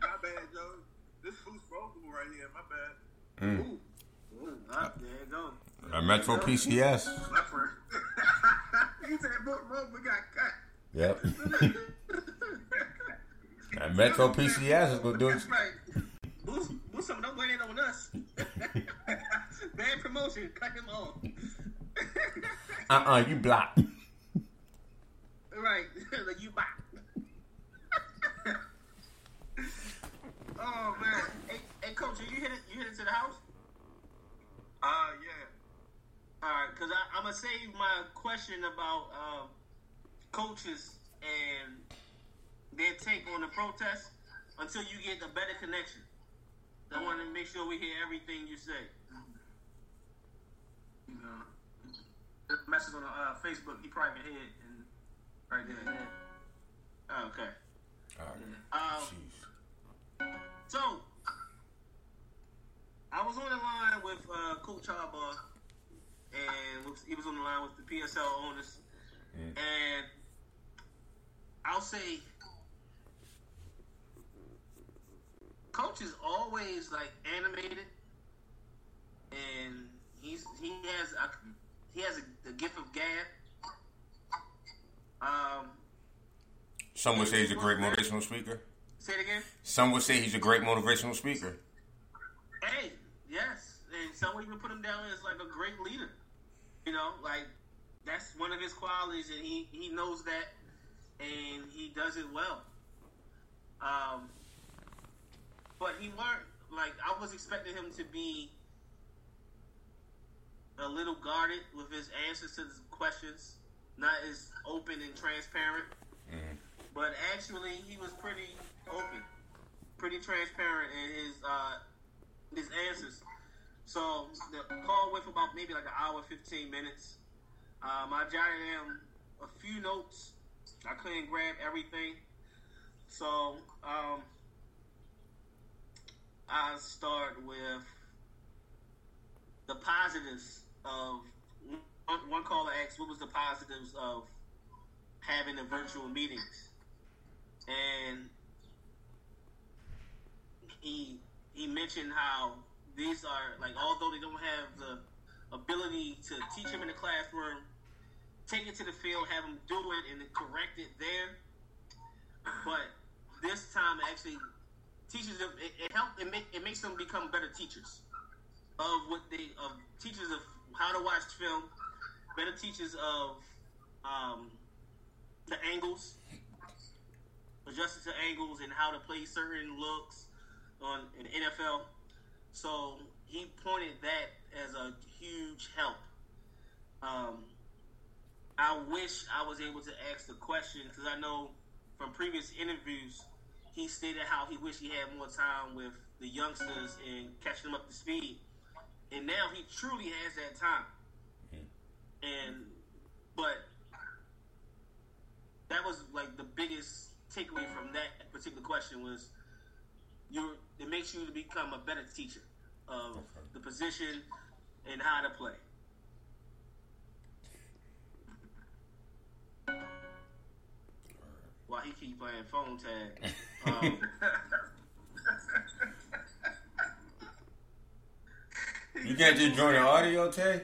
My bad, Joe. This boost vocal right here. My bad. Ooh. Ooh, ah, there you go. A Metro PCS. He said, "Book rope, we got cut." Yep. That Metro PCS is gonna do it. That's right. Boost some, don't blame it on us. Bad promotion, cut him off. Uh uh you blocked. like you buy. oh man. Hey, hey coach, you hit it you hit it to the house? Uh, yeah. Alright, because I'm gonna save my question about um, coaches and their take on the protest until you get a better connection. I want to make sure we hear everything you say. You know, the message on uh, Facebook, he probably can hear it and right there. Oh, okay. All right. Um, Jeez. So, I was on the line with uh, Coach Harbaugh, and was- he was on the line with the PSL owners, and I'll say, Coach is always like animated, and he's he has a he has a, the gift of gab. Um, Some would say he's a great motivational speaker. say it again. Some would say he's a great motivational speaker. Hey, yes, and someone even put him down as like a great leader. You know, like that's one of his qualities, and he he knows that, and he does it well. Um, but he weren't like I was expecting him to be a little guarded with his answers to the questions, not as open and transparent. But actually, he was pretty open, pretty transparent in his uh, his answers. So the call went for about maybe like an hour, fifteen minutes. Um, I jotted down a few notes. I couldn't grab everything, so um, I start with the positives of one, one caller asked, "What was the positives of having the virtual meetings?" And he he mentioned how these are like although they don't have the ability to teach him in the classroom, take it to the field, have them do it and correct it there. But this time actually teaches them it, it it make it makes them become better teachers of what they of teachers of how to watch film, better teachers of um, the angles, adjusted to angles and how to play certain looks on in the NFL. So he pointed that as a huge help. Um, I wish I was able to ask the question because I know from previous interviews he stated how he wished he had more time with the youngsters and catching them up to speed. And now he truly has that time. And but that was like the biggest takeaway from that particular question was you it makes you to become a better teacher of the position and how to play. While he keep playing phone tag. Um, You can't just join the audio, Tay.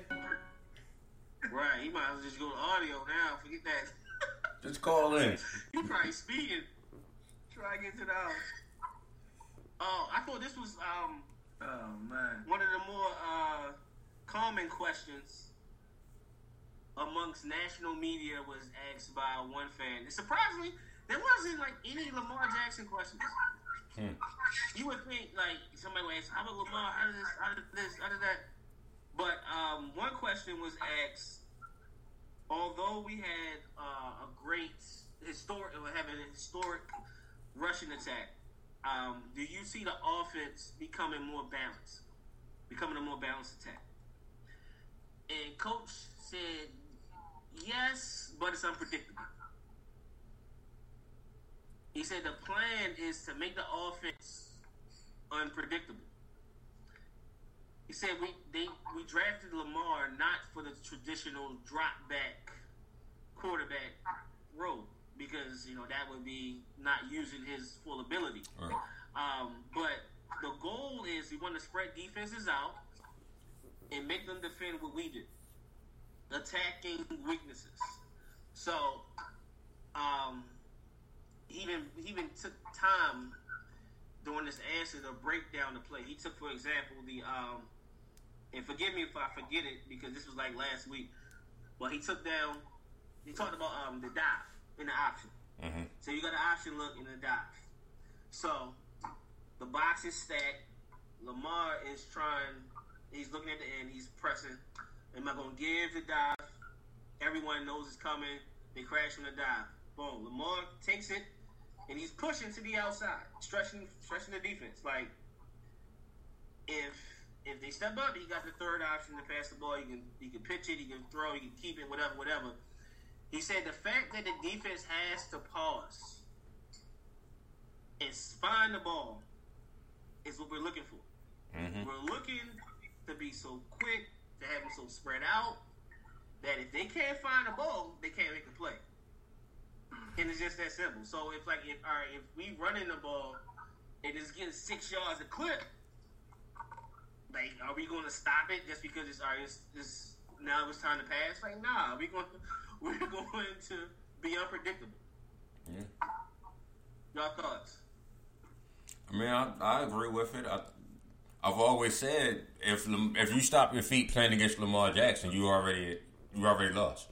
right, he might as well just go to audio now. Forget that. Just call in. You probably speaking. Try to get to the house. Oh, I thought this was um Oh man. one of the more uh, common questions amongst national media was asked by one fan. And surprisingly, there wasn't like any Lamar Jackson questions. Hmm. You would think like somebody would ask, "How about Lamar? How did this? How did this? How did that?" But um, one question was asked. Although we had uh, a great historic, or having a historic rushing attack, um, do you see the offense becoming more balanced, becoming a more balanced attack? And coach said yes, but it's unpredictable. He said the plan is to make the offense unpredictable. He said we they we drafted Lamar not for the traditional drop back quarterback role because you know that would be not using his full ability. Right. Um, but the goal is we want to spread defenses out and make them defend what we did, attacking weaknesses. So, um, he even he even took time during this answer to break down the play. He took, for example, the um, and forgive me if I forget it because this was like last week, but he took down. He talked about um, the dive in the option. Mhm. So you got an option look and a dive. So the box is stacked. Lamar is trying. He's looking at the end. He's pressing. Am I gonna give the dive? Everyone knows it's coming. They crash on the dive. Boom. Lamar takes it, and he's pushing to the outside, stretching, stretching the defense. Like if if they step up, he got the third option to pass the ball. He can he can pitch it. He can throw. He can keep it. Whatever, whatever. He said the fact that the defense has to pause and find the ball is what we're looking for. Mhm. We're looking to be so quick, to have them so spread out, that if they can't find a ball, they can't make a play. And it's just that simple. So if like if all right, if we running the ball and it's getting six yards a clip, like are we going to stop it just because it's all right? It's, it's now it's time to pass. Like nah, we going we're going to be unpredictable. Yeah. Your thoughts? I mean, I, I agree with it. I, I've always said if if you stop your feet playing against Lamar Jackson, you already you already lost.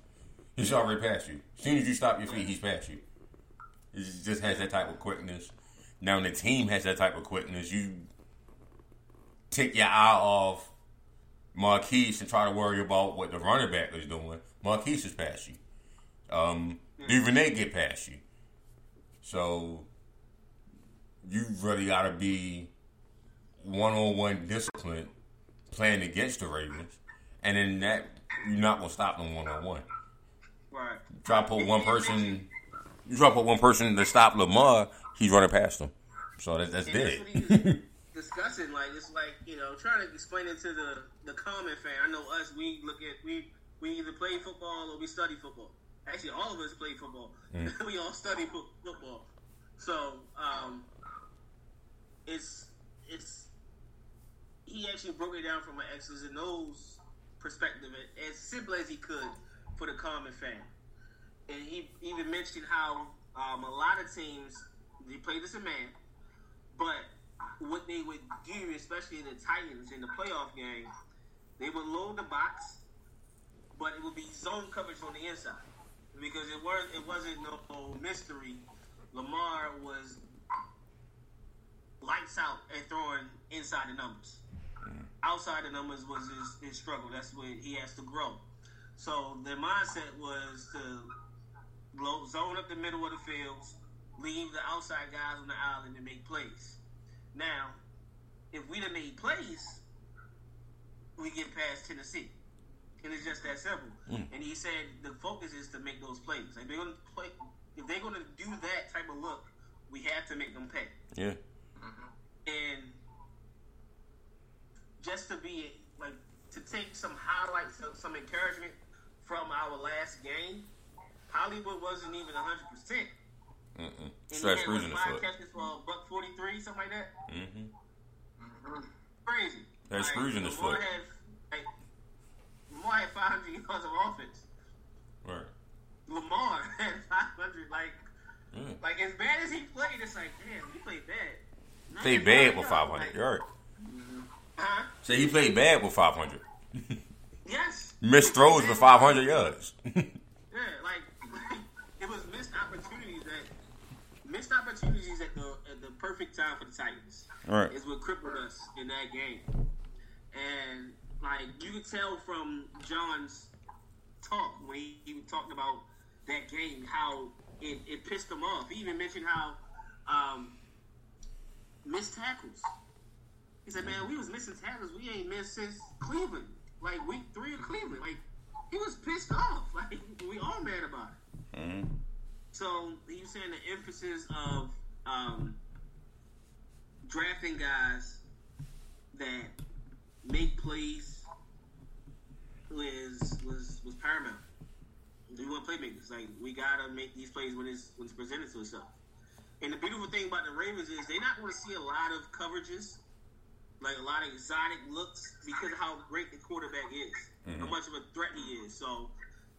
He's already past you. As soon as you stop your feet, he's past you. He just has that type of quickness. Now, when the team has that type of quickness, you take your eye off Marquise and try to worry about what the running back is doing. Marquise is past you. Um, Duvernay get past you. So you really got to be one on one disciplined playing against the Ravens, and then that you're not gonna stop them one on one. Right. Try to put one person, you try to put one person to stop Lamar, he's running past them. So that, that's dead. What he was discussing. Like it's like you know, trying to explain it to the the common fan. I know us. We look at we we either play football or we study football. Actually, all of us play football. we all study fo- football. So um, it's it's he actually broke it down from an X's and O's perspective, as simple as he could for the common fan. And he even mentioned how um, a lot of teams they play this a man, but what they would do, especially the Titans in the playoff game, they would load the box, but it would be zone coverage on the inside because it weren't it wasn't no mystery. Lamar was lights out at throwing inside the numbers. Outside the numbers was his, his struggle. That's where he has to grow. So the mindset was to blow, zone up the middle of the fields, leave the outside guys on the island and make plays. Now, if we'd have made plays, we get past Tennessee. And it's just that simple. Hmm. And he said the focus is to make those plays. Like they're gonna play if they're gonna do that type of look, we have to make them pay. Yeah. Mm-hmm. And just to be like to take some highlights, some- some encouragement from our last game, Hollywood wasn't even hundred percent. Mm-mm. And Stretch he had, bruising his foot. catches for buck forty three, something like that. Mm-hmm. Crazy. That's bruising his Lamar foot. Had, like, Lamar had five hundred yards of offense. Right. Lamar had five hundred. Like, Yeah. like as bad as he played, it's like, damn, he played bad. Not Played bad with 500. Like, You're right. Huh? So he played bad with 500. Yes. Missed throws for 500 yards. Yeah, like, like it was missed opportunities that missed opportunities at the at the perfect time for the Titans. Right. Is what crippled us in that game. And like you could tell from John's talk when he, he talked about that game how it, it pissed him off. He even mentioned how um, missed tackles. He said, "Man, we was missing tackles. We ain't missed since Cleveland, like week three of Cleveland. Like he was pissed off. Like we all mad about it." hmm So was saying the emphasis of um, drafting guys that make plays was was was paramount. We want playmakers. Like we gotta make these plays when it's when it's presented to itself. And the beautiful thing about the Ravens is they're not going to see a lot of coverages, like a lot of exotic looks, because of how great the quarterback is, how much of a threat he is. So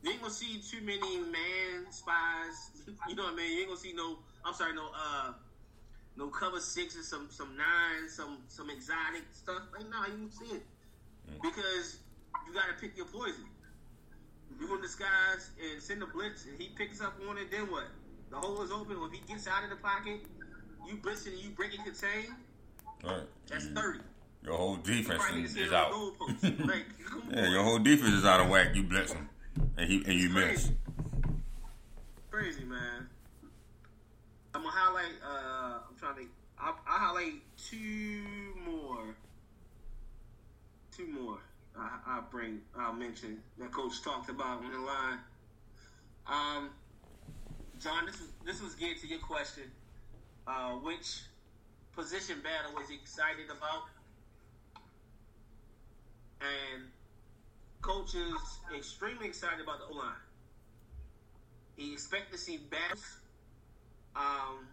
you ain't gonna see too many man spies. You know what I mean? You ain't gonna see no. I'm sorry, no. uh no cover sixes, some some nines, some some exotic stuff. Like no, you don't see it because you got to pick your poison. You go in disguise and send a blitz, and he picks up on it. Then what? the hole is open. When he gets out of the pocket, you blitz and you break and contain. Right. That's You- thirty. Your whole defense is, is out. Like, Yeah, your whole defense is out of whack. You blitz him, and he and you miss. Crazy man. I'm gonna highlight. Uh, I'm trying to. I'll, I'll highlight two more. Two more. I, I'll bring. I'll mention that coach talked about on the line. Um, John, this is this was getting to your question. Uh, which position battle was he excited about? And coach is extremely excited about the O line. He expect to see battles um,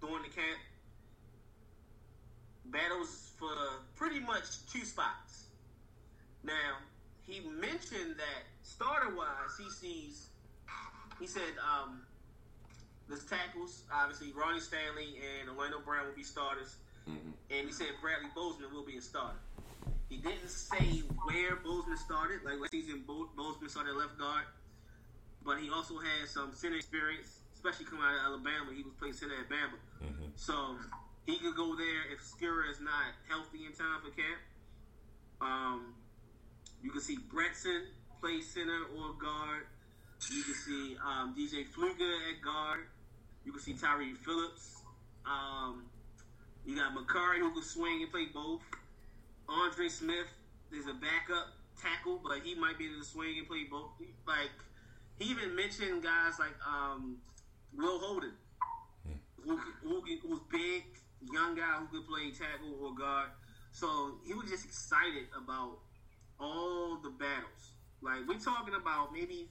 during the camp. Battles for pretty much two spots. Now, he mentioned that starter wise, he sees, he said, um, the tackles, obviously, Ronnie Stanley and Orlando Brown will be starters. And he said Bradley Bozeman will be a starter. He didn't say where Bozeman started. Like last season, Bo- Bozeman started left guard but he also had some center experience, especially coming out of Alabama. He was playing center at Bama, so he could go there if Skura is not healthy in time for camp. Um, you can see Bredeson play center or guard. You can see um, DJ Fluker at guard. You can see Tyre Phillips. Um, you got Mekari who can swing and play both. Andre Smith is a backup tackle, but he might be able to swing and play both. Like he even mentioned guys like um, Will Holden, who, who, who's big, young guy who could play tackle or guard. So he was just excited about all the battles. Like we're talking about maybe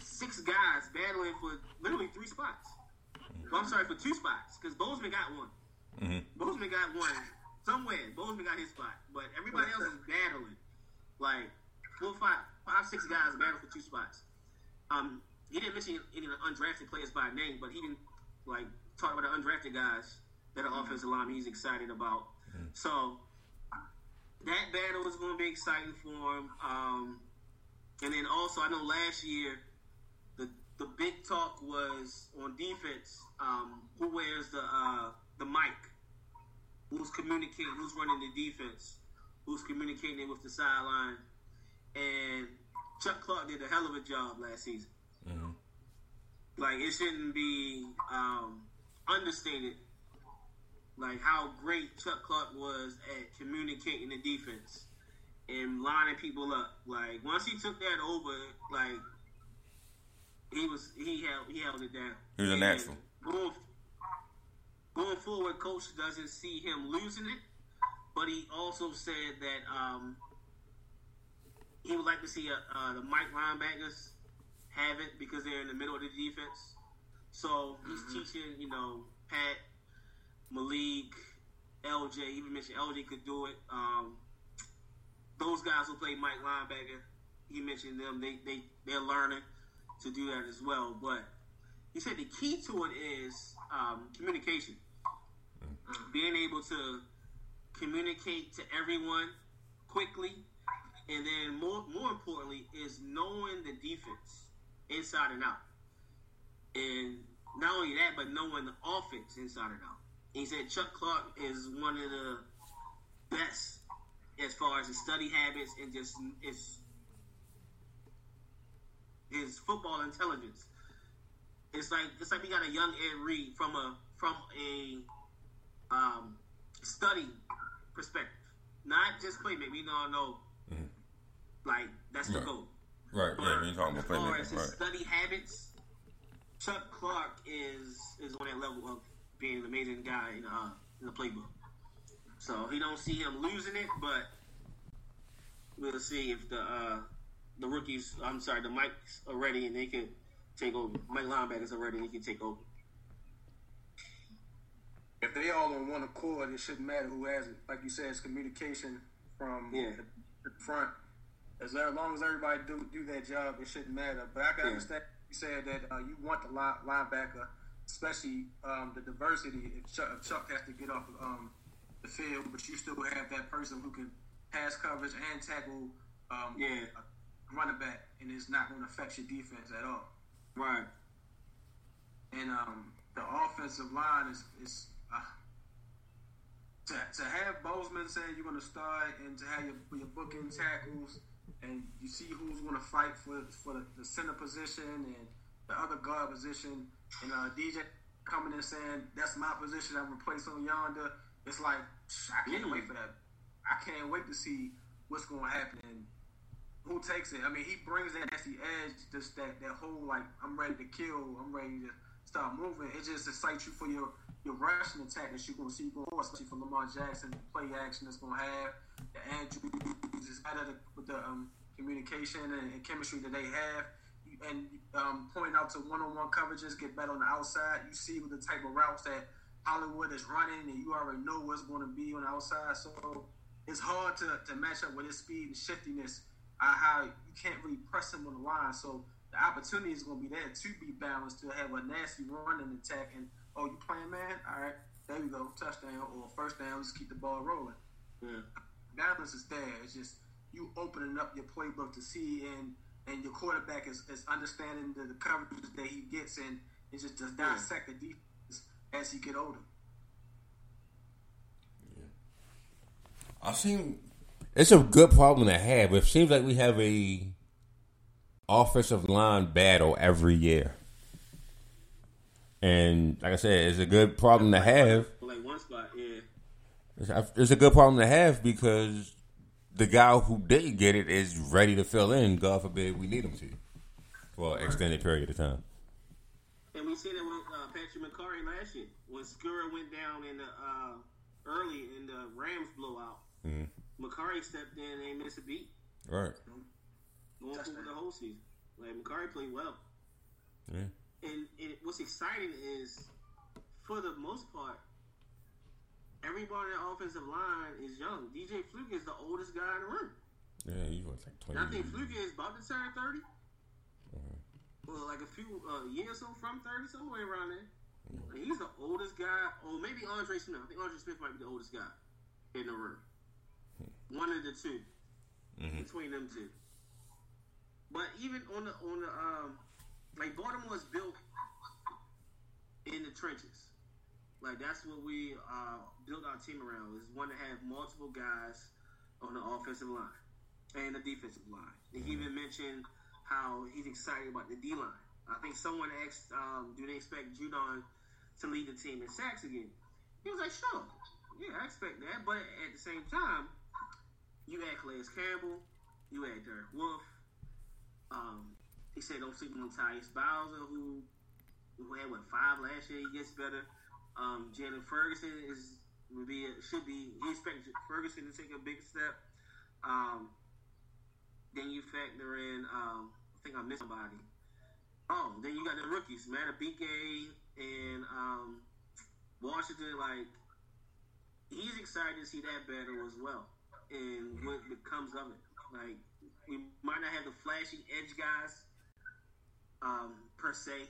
six guys battling for literally three spots. Well, I'm sorry for two spots because Bozeman got one. Bozeman got one somewhere. Bozeman got his spot, but everybody else is battling. Like four, five, five, six guys battle for two spots. Um, he didn't mention any of the undrafted players by name, but he didn't like talk about the undrafted guys that are offensive linemen he's excited about. So that battle is going to be exciting for him. Um, and then also, I know last year the the big talk was on defense. Um, who wears the uh, the mic? Who's communicating? Who's running the defense? Who's communicating with the sideline? And Chuck Clark did a hell of a job last season. Like it shouldn't be um, understated. Like how great Chuck Clark was at communicating the defense and lining people up. Like once he took that over, like he was he held he held it down. He was a natural. Going forward, coach doesn't see him losing it, but he also said that um, he would like to see uh, uh, the Mike linebackers have it because they're in the middle of the defense. So he's teaching, you know, Pat, Malik, LJ. He even mentioned LJ could do it. Um, those guys who play Mike linebacker, he mentioned them. They they they're learning to do that as well. But he said the key to it is um, communication, being able to communicate to everyone quickly, and then more more importantly is knowing the defense inside and out, and not only that, but knowing the offense inside and out. He said Chuck Clark is one of the best as far as his study habits and just his his football intelligence. It's like it's like we got a young Ed Reed from a from a um, study perspective, not just playmaking. We all know, like that's the Yeah. goal. Right. Yeah. We ain't talking As about as playmaking. his Right. study habits, Chuck Clark is is on that level of being an amazing guy in uh in the playbook. So he don't see him losing it, but we'll see if the uh the rookies I'm sorry, the mics are ready and they can take over. Mike linebackers are ready and they can take over. If they all on one accord, it shouldn't matter who has it. Like you said, it's communication from Yeah. the, the front. As long as everybody do do their job, it shouldn't matter. But I can Yeah. understand you said that uh, you want the line, linebacker, especially um, the diversity. If Chuck, if Chuck has to get off um, the field, but you still have that person who can pass coverage and tackle um, Yeah. running back, and it's not going to affect your defense at all. Right. And um, the offensive line is is uh, to to have Bozeman saying you're going to start, and to have your your booking tackles, and you see who's going to fight for for the, the center position and the other guard position, and uh, DJ coming in saying that's my position. I'm replace on Yanda. It's like I can't wait for that. I can't wait to see what's going to happen. Who takes it? I mean, he brings that nasty edge, just that that whole like I'm ready to kill, I'm ready to start moving. It just excites you for your your rushing attack that you're gonna see going forward, especially for Lamar Jackson, the play action that's gonna have, the Andrews is out of the, the um, communication and, and chemistry that they have. And um, pointing out to one-on-one coverages, get better on the outside. You see with the type of routes that Hollywood is running, and you already know what's going to be on the outside. So it's hard to, to match up with his speed and shiftiness. Uh, how you can't really press him on the line. So the opportunity is going to be there to be balanced, to have a nasty running attack. And oh, you playing man? All right, there you go, touchdown or first down. Just keep the ball rolling. Yeah. Balance is there. It's just you opening up your playbook to see and and your quarterback is, is understanding the, the coverage that he gets and it just does dissect the defense as he get older. Yeah. I've seen it's a good problem to have. It seems like we have a offensive line battle every year. And like I said, it's a good problem to have. Like one spot, yeah. It's a good problem to have because the guy who did get it is ready to fill in. God forbid we need him to for an extended period of time. And we seen it with uh, Patrick Mekari last year when Skura went down in the uh, early in the Rams blowout. Mhm. Mekari stepped in and ain't missed a beat. Right. Going for the whole season. Like Mekari played well. Yeah. And, and what's exciting is, for the most part, everybody on the offensive line is young. DJ Fluker is the oldest guy in the room. Yeah, he was like And I think Fluker is about to turn 30. Well, like a few uh, years or so from 30, somewhere around there. And he's the oldest guy, or maybe Andre Smith. I think Andre Smith might be the oldest guy in the room. One of the 2 between them two. But even on the on the um, like Baltimore's built in the trenches. Like that's what we uh, built our team around. Is one to have multiple guys on the offensive line and the defensive line. And he even mentioned how he's excited about the D line. I think someone asked, um, "Do they expect Judon to lead the team in sacks again?" He was like, "Sure, yeah, I expect that." But at the same time, you add Calais Campbell, you add Derek Wolfe. Um, he said, "Don't sleep on Tyus Bowser, who who had what five last year. He gets better. Um, Jaylon Ferguson is would be should be. He expects Ferguson to take a big step. Um, then you factor in. Um, I think I missed somebody. Oh, then you got the rookies, Madubuike and um, Washington. Like he's excited to see that battle as well, and what becomes of it. Like we might not have the flashy edge guys um, per se,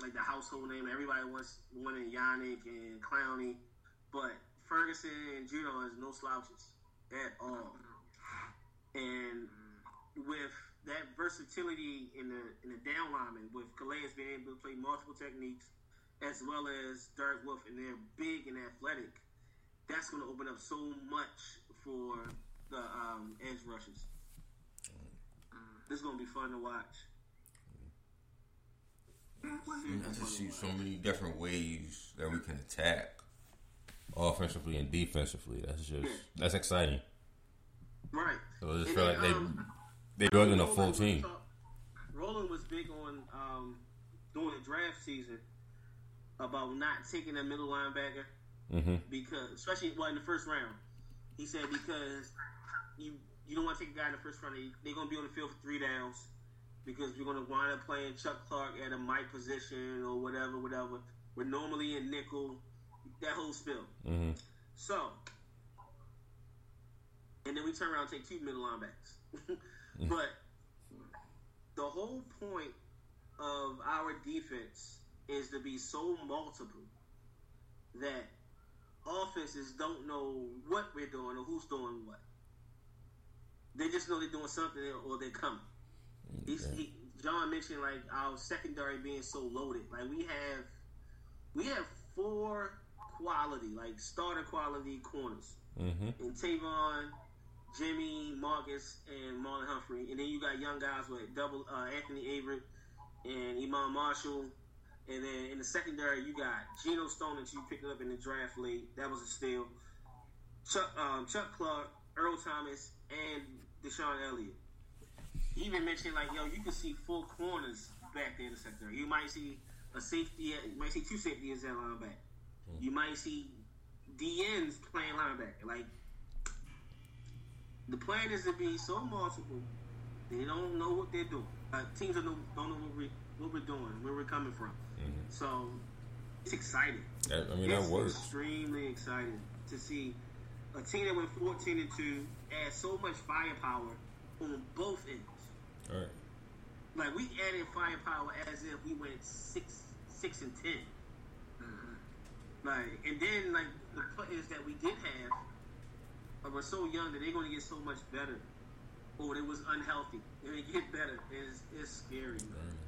like the household name. Everybody wants wanting Yannick and Clowney, but Ferguson and Judon is no slouches at all. And with that versatility in the in the down lineman, with Calais being able to play multiple techniques, as well as Derek Wolfe, and they're big and athletic, that's going to open up so much for the um, edge rushes. This is going to be fun to watch. I just see so many different ways that we can attack offensively and defensively. That's just that's exciting. Right. So I just And feel then, like they um, they building a full was team. talk- Roland was big on um, during the draft season about not taking a middle linebacker hmm because, especially well in the first round, he said because you you don't want to take a guy in the first round. They, they're going to be on the field for three downs because you're going to wind up playing Chuck Clark at a Mike position or whatever, whatever. We're normally in nickel, that whole spill. hmm So, and then we turn around and take two middle linebackers. but the whole point of our defense is to be so multiple that offenses don't know what we're doing or who's doing what. They just know they're doing something or they're coming. He's, he, John mentioned like our secondary being so loaded. Like we have, we have four quality, like starter quality corners. Mm-hmm. And Tavon, Jimmy, Marcus, and Marlon Humphrey, and then you got young guys with double uh, Anthony Averett and Iman Marshall. And then in the secondary, you got Geno Stone that you picked up in the draft late. That was a steal. Chuck, um, Chuck Clark, Earl Thomas, and DeShon Elliott. He even mentioned like, yo, you can see four corners back there in the secondary. You might see a safety. at- You might see two safeties at linebacker. You might see DNs playing linebacker. Like the plan is to be so multiple. They don't know what they're doing. Like, teams don't know, don't know what we what we're doing, where we're coming from. Mm-hmm. So it's exciting. That- I mean, it's that works. extremely exciting to see a team that went 14 and two add so much firepower on both ends. All right. Like we added firepower as if we went six six and 10 mm-hmm. Like and then like the players that we did have were so young that they're going to get so much better. Oh, or it was unhealthy. And they get better. It's, it's scary. Yeah.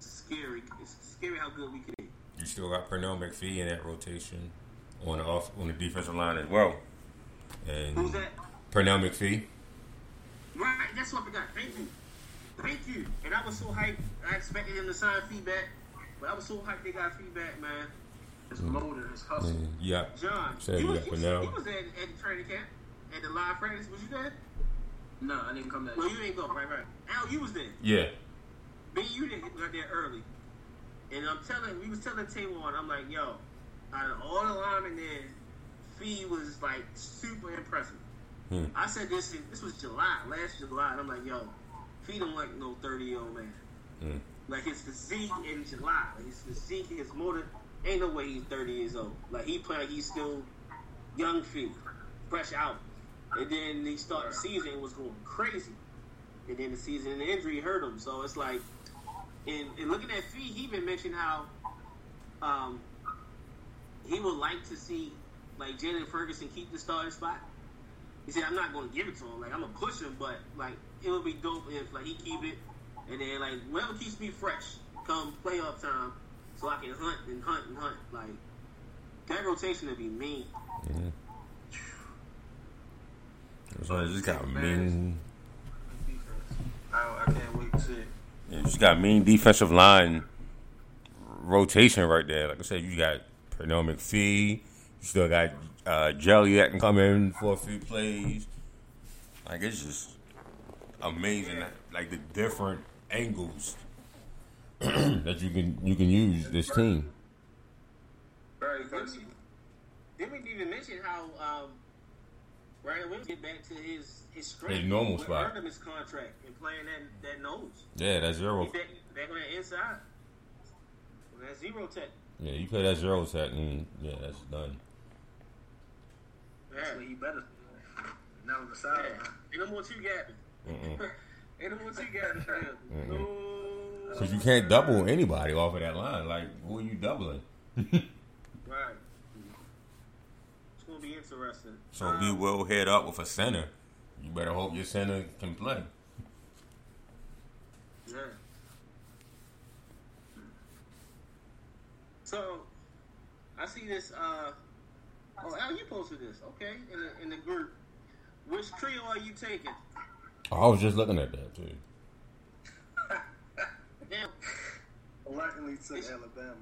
It's scary. It's scary how good we can be. You still got Pernell McPhee in that rotation on the off on the defensive line as well. And Who's that? Pernell McPhee. Right, that's what I forgot. Thank you. Thank you. And I was so hyped. I expected him to sign feedback. But I was so hyped they got feedback, man. His motor, his hustle. Mm, yeah. John, Said you, you was, got you, was, Pernell. you was at, at the training camp. At the live practice. Was you there? No, I didn't come that. No, you ain't go. Right, right. Al, you was there. Yeah. Me, you didn't got there early. And I'm telling, we was telling Taywan, I'm like, yo, out of all the linemen there, Fee was like super impressive. Hmm. I said this, this was July, last July, and I'm like, yo, Fee don't like no 30 year old man. Hmm. Like his physique in July, his physique, his motor, ain't no way he's 30 years old. Like he play like he's still young Fee, fresh out. And then he started the season and was going crazy. And then the season and the injury hurt him. So it's like, and, and looking at Fee, he even mentioned how um, he would like to see like Jaylon Ferguson keep the starting spot. He said, "I'm not going to give it to him. Like I'm gonna push him, but like it would be dope if like he keep it, and then like whoever keeps me fresh come playoff time, so I can hunt and hunt and hunt. Like that rotation would be mean. So it just got mean. I, I can't wait to see it. You just got mean defensive line rotation right there. Like I said, you got Pernell McPhee. You still got uh, Jelly that can come in for a few plays. Like it's just amazing. Like the different angles that you can you can use this team. Very we, didn't even mention how um, Ryan Williams get back to his his strength? His normal What spot. earned him his contract and playing that that nose. Yeah, that He zero. back, back on that inside. On that zero tech. Yeah, you play that zero set and yeah, that's done. Yeah. Actually, he better. Now on the yeah. sideline. Ain't no more two gapping. Ain't no more two gapping for him. No. Cause you can't double anybody off of that line. Like who are you doubling? Right. It's gonna be interesting. So we will head up with a center. You better hope your center can play. Yeah. So, I see this. Uh, oh, Al, you posted this. Okay, in the in the group. Which trio are you taking? I was just looking at that too. Now, Reluctantly took Alabama.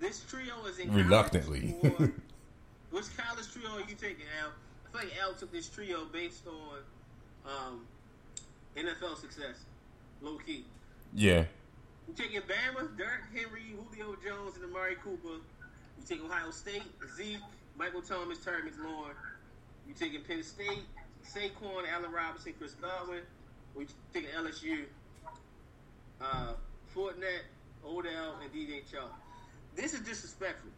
this trio is in Reluctantly. Which college trio are you taking, Al? I feel like Al took this trio based on um, NFL success, low key. Yeah. You taking Bama, Derrick Henry, Julio Jones, and Amari Cooper. You take Ohio State, Zeke, Michael Thomas, Terry McLaurin. You taking Penn State, Saquon, Allen Robinson, Chris Godwin. Or you taking LSU, uh, Fournette, Odell, and DJ Chark. This is disrespectful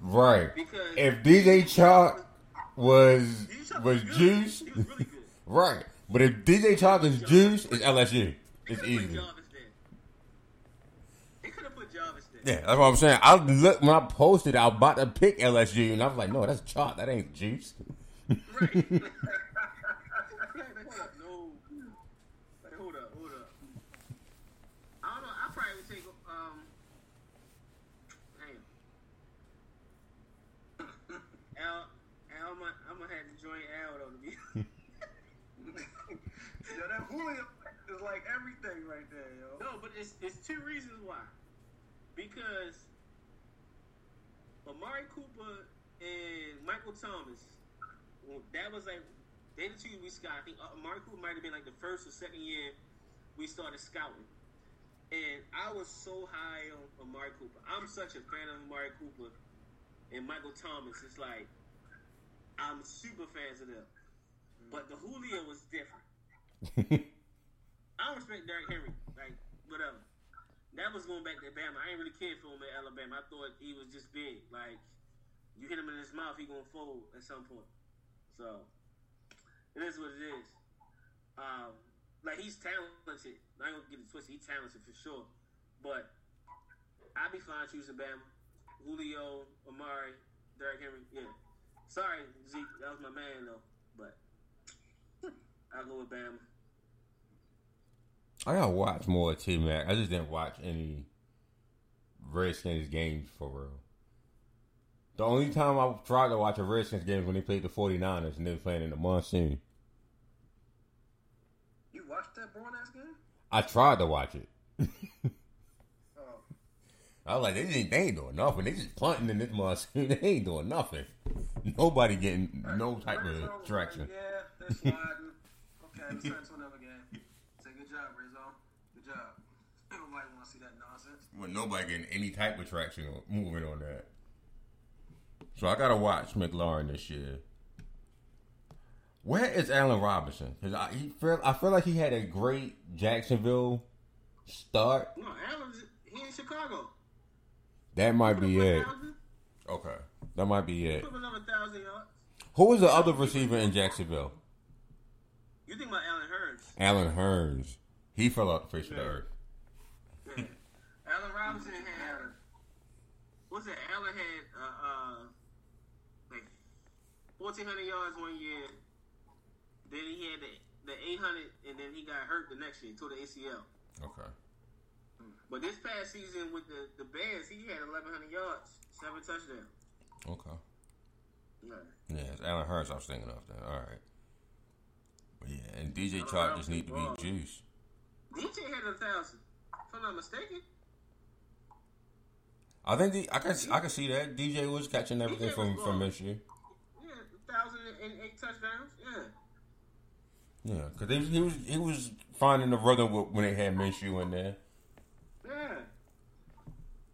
Right. because If DJ Chark was was juice, really right. But if DJ Chark is juice, it's LSU. It's easy. Jarvis there. They could have put Jarvis there. Yeah, that's what I'm saying. I look when I posted, I was about to pick LSU, and I was like, no, that's Chark. That ain't juice. Right. Like, hold up, no. Like, hold up, hold up. like everything right there, yo. No, but it's it's two reasons why. Because Amari Cooper and Michael Thomas, well, that was like they the two we scouted. I think uh, Amari Cooper might have been like the first or second year we started scouting. And I was so high on Amari Cooper. I'm such a fan of Amari Cooper and Michael Thomas. It's like I'm super fans of them. But the Julio was different. I don't respect Derrick Henry. Like, whatever. That was going back to Alabama. I ain't really cared for him at Alabama. I thought he was just big. Like, you hit him in his mouth, he gonna fold at some point. So, it is what it is. Um, like he's talented. I ain't gonna get it twisted. He's talented for sure. But I'd be fine choosing Bama. Julio, Amari, Derrick Henry. Yeah. Sorry, Zeke. That was my man though. But I'll go with Bama. I gotta watch more T Mac. I just didn't watch any Redskins games for real. The only time I tried to watch a Redskins game was when they played the 49ers and they were playing in the monsoon. You watched that born ass game? I tried to watch it. Oh, I was like, they ain't, they ain't doing nothing. They just punting in this monsoon. They ain't doing nothing. Nobody getting no type of traction. Yeah, they're sliding. okay, let's turn to another game. Say good job, Rizzo. Good job. Nobody want to see that nonsense. With nobody getting any type of traction moving on that. So I gotta watch McLaurin this year. Where is Allen Robinson? Because I he feel I feel like he had a great Jacksonville start. No, Allen's he in Chicago. That might be it. Okay, that might be it. Put up another thousand yards. Who was the other receiver in Jacksonville? You think about Allen Hurns? Allen Hurns. He fell off the face of the earth. Yeah. Allen Robinson had what's that? Allen had uh, uh like fourteen hundred yards one year. Then he had the the eight hundred, and then he got hurt the next year, tore the ACL. Okay. But this past season with the the Bears, he had eleven hundred yards, seven touchdowns. Okay. Yeah. Yeah, it's Allen Hurns I was thinking of that. All right. But yeah, and DJ Chark just need to be juiced. DJ had a thousand, if I'm not mistaken. I think the, I can I can see that DJ was catching everything from from. Michigan. Yeah, thousand and eight touchdowns. Yeah. Yeah, because he, he was he was finding the rhythm when they had Minshew in there. Yeah.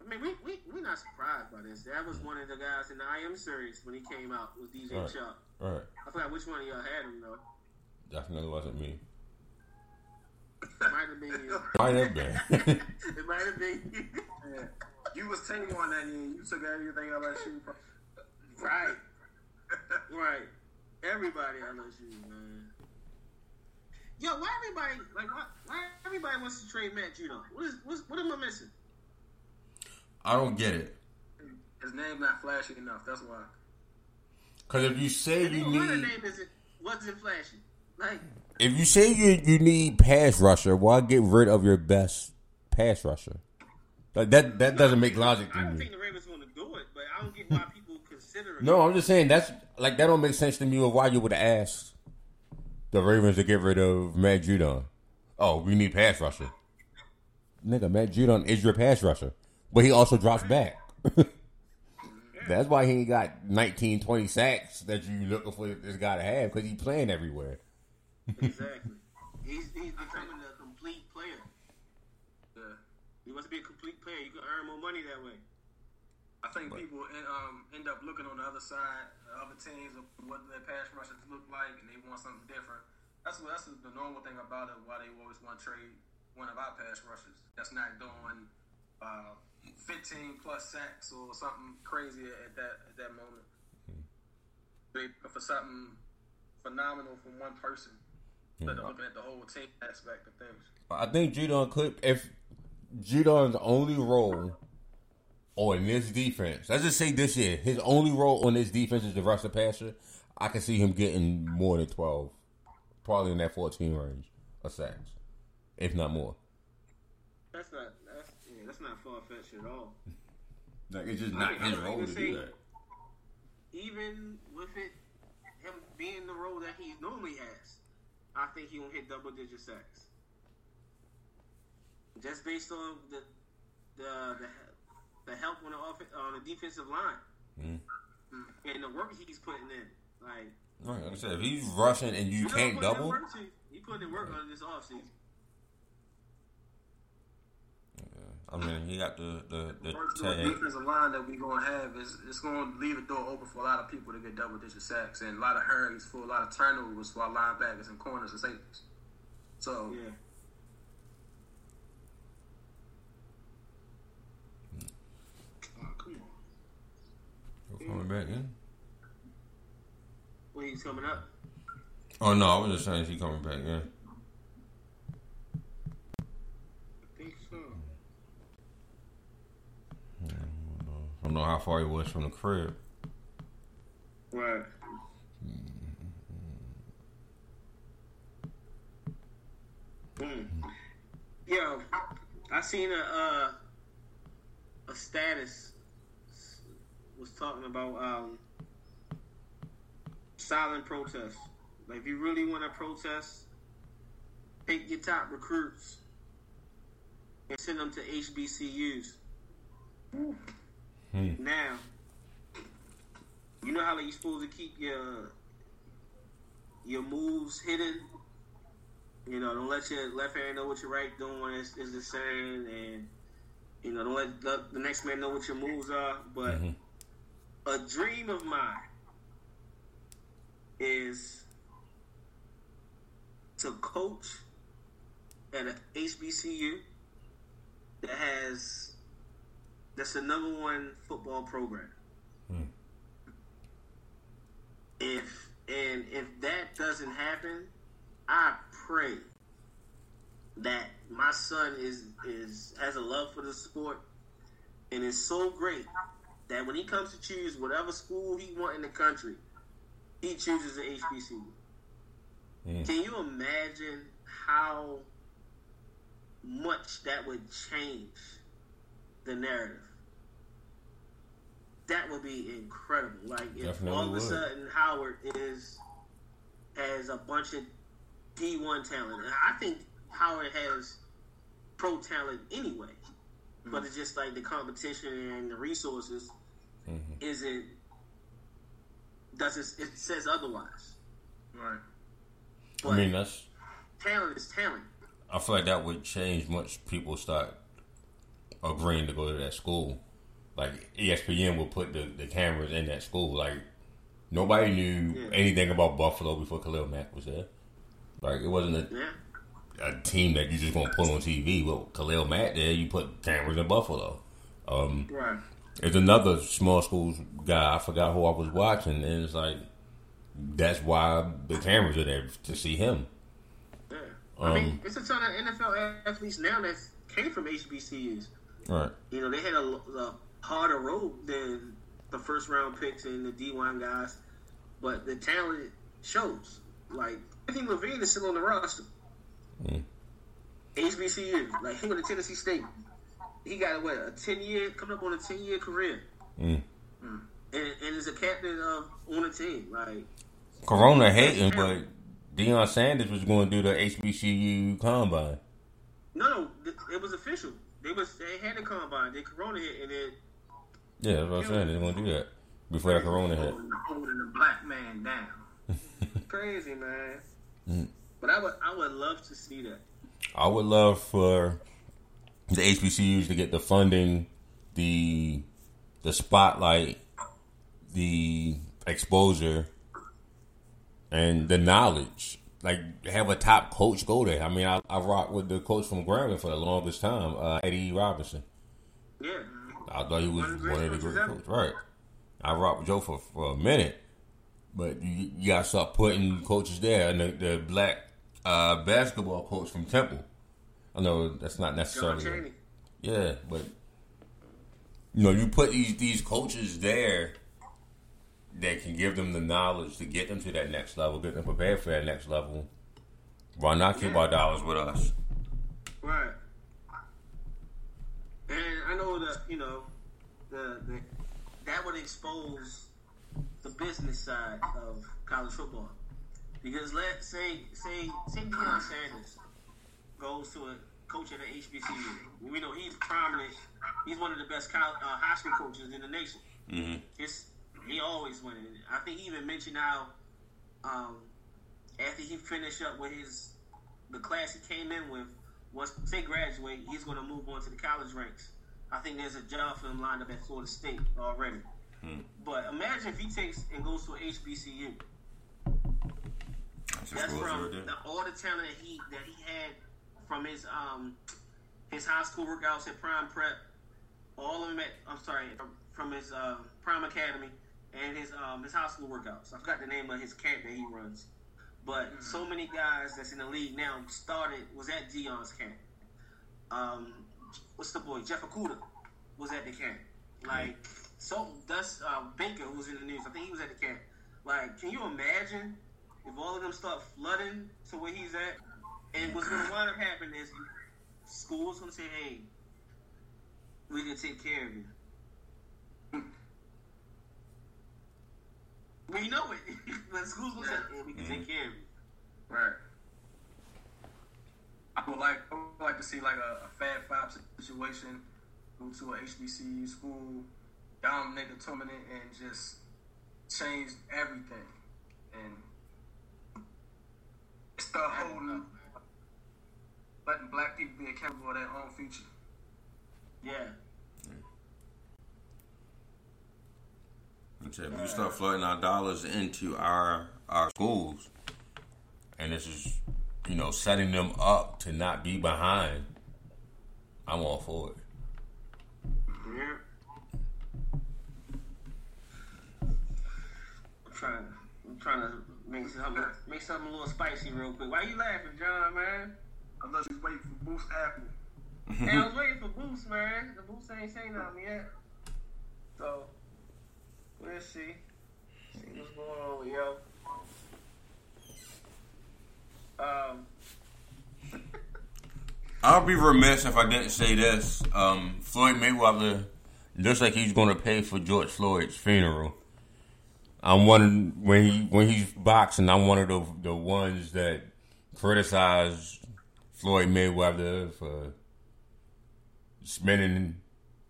I mean, we we we not surprised by this. That was one of the guys in the I Am series when he came out was DJ Right. Chark. Right, I forgot which one of y'all had him though. definitely wasn't me. It might have been you. Might have been. it might have been you. Yeah. You was team on that year. You took everything LSU. From. right. Right. Everybody LSU, man. Yo, why everybody like why, why everybody wants to trade Matt Judon? What is what's, what am I missing? I don't get it. His name not flashy enough. That's why. Because if you say And you need name isn't wasn't flashy. Like if you say you you need pass rusher, why get rid of your best pass rusher? Like that that doesn't make logic to me. I don't think the Ravens going to do it, but I don't get why people consider it. No, I'm just saying that's like that don't make sense to me of why you would ask the Ravens to get rid of Matt Judon. Oh, we need pass rusher. Nigga, Matt Judon is your pass rusher. But he also drops back. that's why he ain't got 19, 20 sacks that you looking for this guy to have because he's playing everywhere. Exactly. He's he's becoming a complete player. Yeah. He wants to be a complete player. You can earn more money that way. I think people en- um, end up looking on the other side, the other teams, of what their pass rushers look like, and they want something different. That's what that's the normal thing about it. Why they always want to trade one of our pass rushers that's not doing uh, 15 plus sacks or something crazy at that at that moment. They for something phenomenal from one person. Instead of looking at the whole team aspect of things. I think Judon could if Judon's only role on this defense, let's just say this year, his only role on this defense is the rush the passer. I can see him getting more than twelve, probably in that fourteen range of sacks, if not more. That's not that's yeah, that's not far fetched at all. Like it's just I not mean, his role to say- do that. Even with it him being the role that he normally has, I think he gonna hit double digit sacks. Just based on the the the, the help on the off, on the defensive line Mm. and the work he's putting in. Like Right, like I said, if he's rushing and you know, can't double, work, too. He putting in work on this offseason. I mean, he got the the, the First tag. defensive line that we're gonna have is it's gonna leave the door open for a lot of people to get double digit sacks and a lot of hurries for a lot of turnovers for our linebackers and corners and safeties. So Yeah. Oh, come on. Go coming back in. When he's coming up. Oh no, I was just saying he's coming back in. I think so. I don't know how far he was from the crib. Right. Mm. Yo, I seen a uh, a status was talking about um, silent protest. Like, if you really want to protest, pick your top recruits and send them to HBCUs. Hmm. Now, you know how like, you're supposed to keep your your moves hidden. You know, don't let your left hand know what your right doing is, is the same, and you know, don't let the, the next man know what your moves are. But Mhm. A dream of mine is to coach at a HBCU that has that's the number one football program. Hmm. If and if that doesn't happen, I pray that my son is is has a love for the sport and is so great that when he comes to choose whatever school he want in the country, he chooses an HBCU. Mm. Can you imagine how much that would change the narrative? That would be incredible. Like if Definitely all of a sudden Howard is has a bunch of D one talent. And I think Howard has pro talent anyway. But it's just like the competition and the resources Mhm. isn't doesn't it says otherwise. right. But I mean, that's. talent is talent. I feel like that would change once people start agreeing to go to that school. Like ESPN will put the, the cameras in that school. Like nobody knew Yeah. anything about Buffalo before Khalil Mack was there. Like it wasn't a, Yeah. A team that you just gonna put on TV. Well, Khalil Mack there, you put cameras in Buffalo. Um, Right. there's another small school guy. I forgot who I was watching, and it's like that's why the cameras are there to see him. Yeah. I mean, Um, it's a ton of NFL athletes now that came from HBCUs. Right. You know, they had a, a harder road than the first round picks and the D1 guys, but the talent shows. Like, I think Levine is still on the roster. Mm. HBCU. Like, he went to Tennessee State. He got, what, a 10 year, coming up on a 10 year career. Mm. And, and is a captain of on a team. Like, Corona hating, but Deion Sanders was going to do the HBCU combine. no, no, it was official. They was they had the combine. Then Corona hit, and then Yeah, that's what I'm saying. They're going to do that before that Corona hit. Holding, holding the black man down. crazy man. Mm. But I would I would love to see that. I would love for the HBCUs to get the funding, the the spotlight, the exposure, and the knowledge. Like have a top coach go there. I mean, I, I rocked with the coach from Grambling for the longest time, uh, Eddie Robinson. Yeah. I thought he was One of the one of the great coaches coaches. Right. I rocked with Joe for, for a minute, but you, you got to start putting coaches there. And the, the black uh, basketball coach from Temple. I know that's not necessarily. Yeah, but you know, you put these these coaches there that can give them the knowledge to get them to that next level, get them prepared for that next level. Why not keep our dollars with us? Right. And I know that you know the, the that would expose the business side of college football because let say say say Deion Sanders goes to a coach at the HBCU. We know he's prominent. He's one of the best college, uh, high school coaches in the nation. Mm-hmm. His, he always winning. I think he even mentioned how um, after he finished up with his the class he came in with, once they graduate, he's going to move on to the college ranks. I think there's a job for him lined up at Florida State already. But imagine if he takes and goes to a HBCU. That's, That's from right the, all the talent that he that he had from his um his high school workouts at Prime Prep, all of them at I'm sorry from his uh, Prime Academy and his um his high school workouts. I forgot the name of his camp that he runs, but so many guys that's in the league now started was at Deion's camp. Um, what's the boy Jeff Okudah was at the camp. Like so, that's uh, Baker who was in the news. I think he was at the camp. Like, can you imagine if all of them start flooding to where he's at? And what's going to wind up happening is school's going to say, hey, we can take care of you. We know it. but school's going to say, hey, we can take mm-hmm. care of you. Right. I would like I would like to see like a, a Fab Five situation, go to a HBCU school, dominate the tournament, and just change everything, and start holding, letting black people be accountable for their own future. Yeah. I'm we start flooding our dollars into our our schools, and this is, you know, setting them up to not be behind. I'm all for it. Yeah. I'm trying. I'm trying to make something make something a little spicy real quick. Why you laughing, John? Man. Unless you waiting for Boost Apple. hey, I was waiting for Boost, man. The Boost ain't saying nothing yet. So we'll see. See what's going on, with yo. Um. I'll be remiss if I didn't say this. Um, Floyd Mayweather looks like he's going to pay for George Floyd's funeral. I'm one when he when he's boxing. I'm one of the the ones that criticize Floyd Mayweather for spending,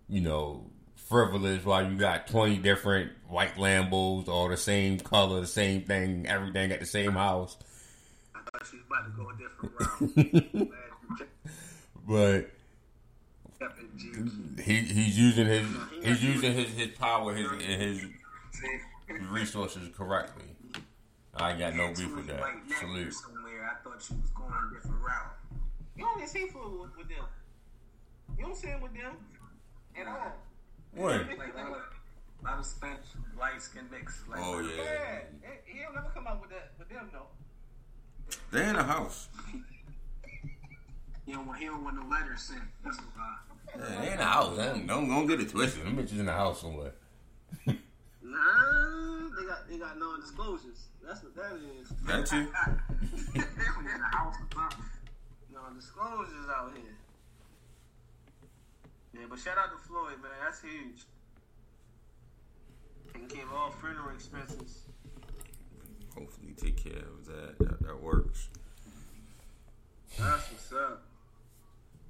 you know, frivolous while you got 20 different white Lambos, all the same color, the same thing, everything at the same house. I thought she was about to go a different route. But he he's using his he's using his, his power his his? Resources correctly. I got no beef with that. Neck Salute. somewhere. I thought she was going a different route. You don't see food with, with them. You don't see him with them at all. When? Like a lot of, Spanish light skin mix. Like, Oh yeah, Yeah, he- he'll never come out with that with them though. they're in the house. He don't want, he don't want no letters sent. That's why. Yeah, they in the house. Don't don't, don't get it twisted. Them bitches in the house somewhere. Nah, they got they got non-disclosures. That's what that is. That too. They was in the house or something. Non-disclosures out here. Yeah, but shout out to Floyd, man. That's huge. And give all funeral expenses. Hopefully, take care of that. That, that works. That's what's up.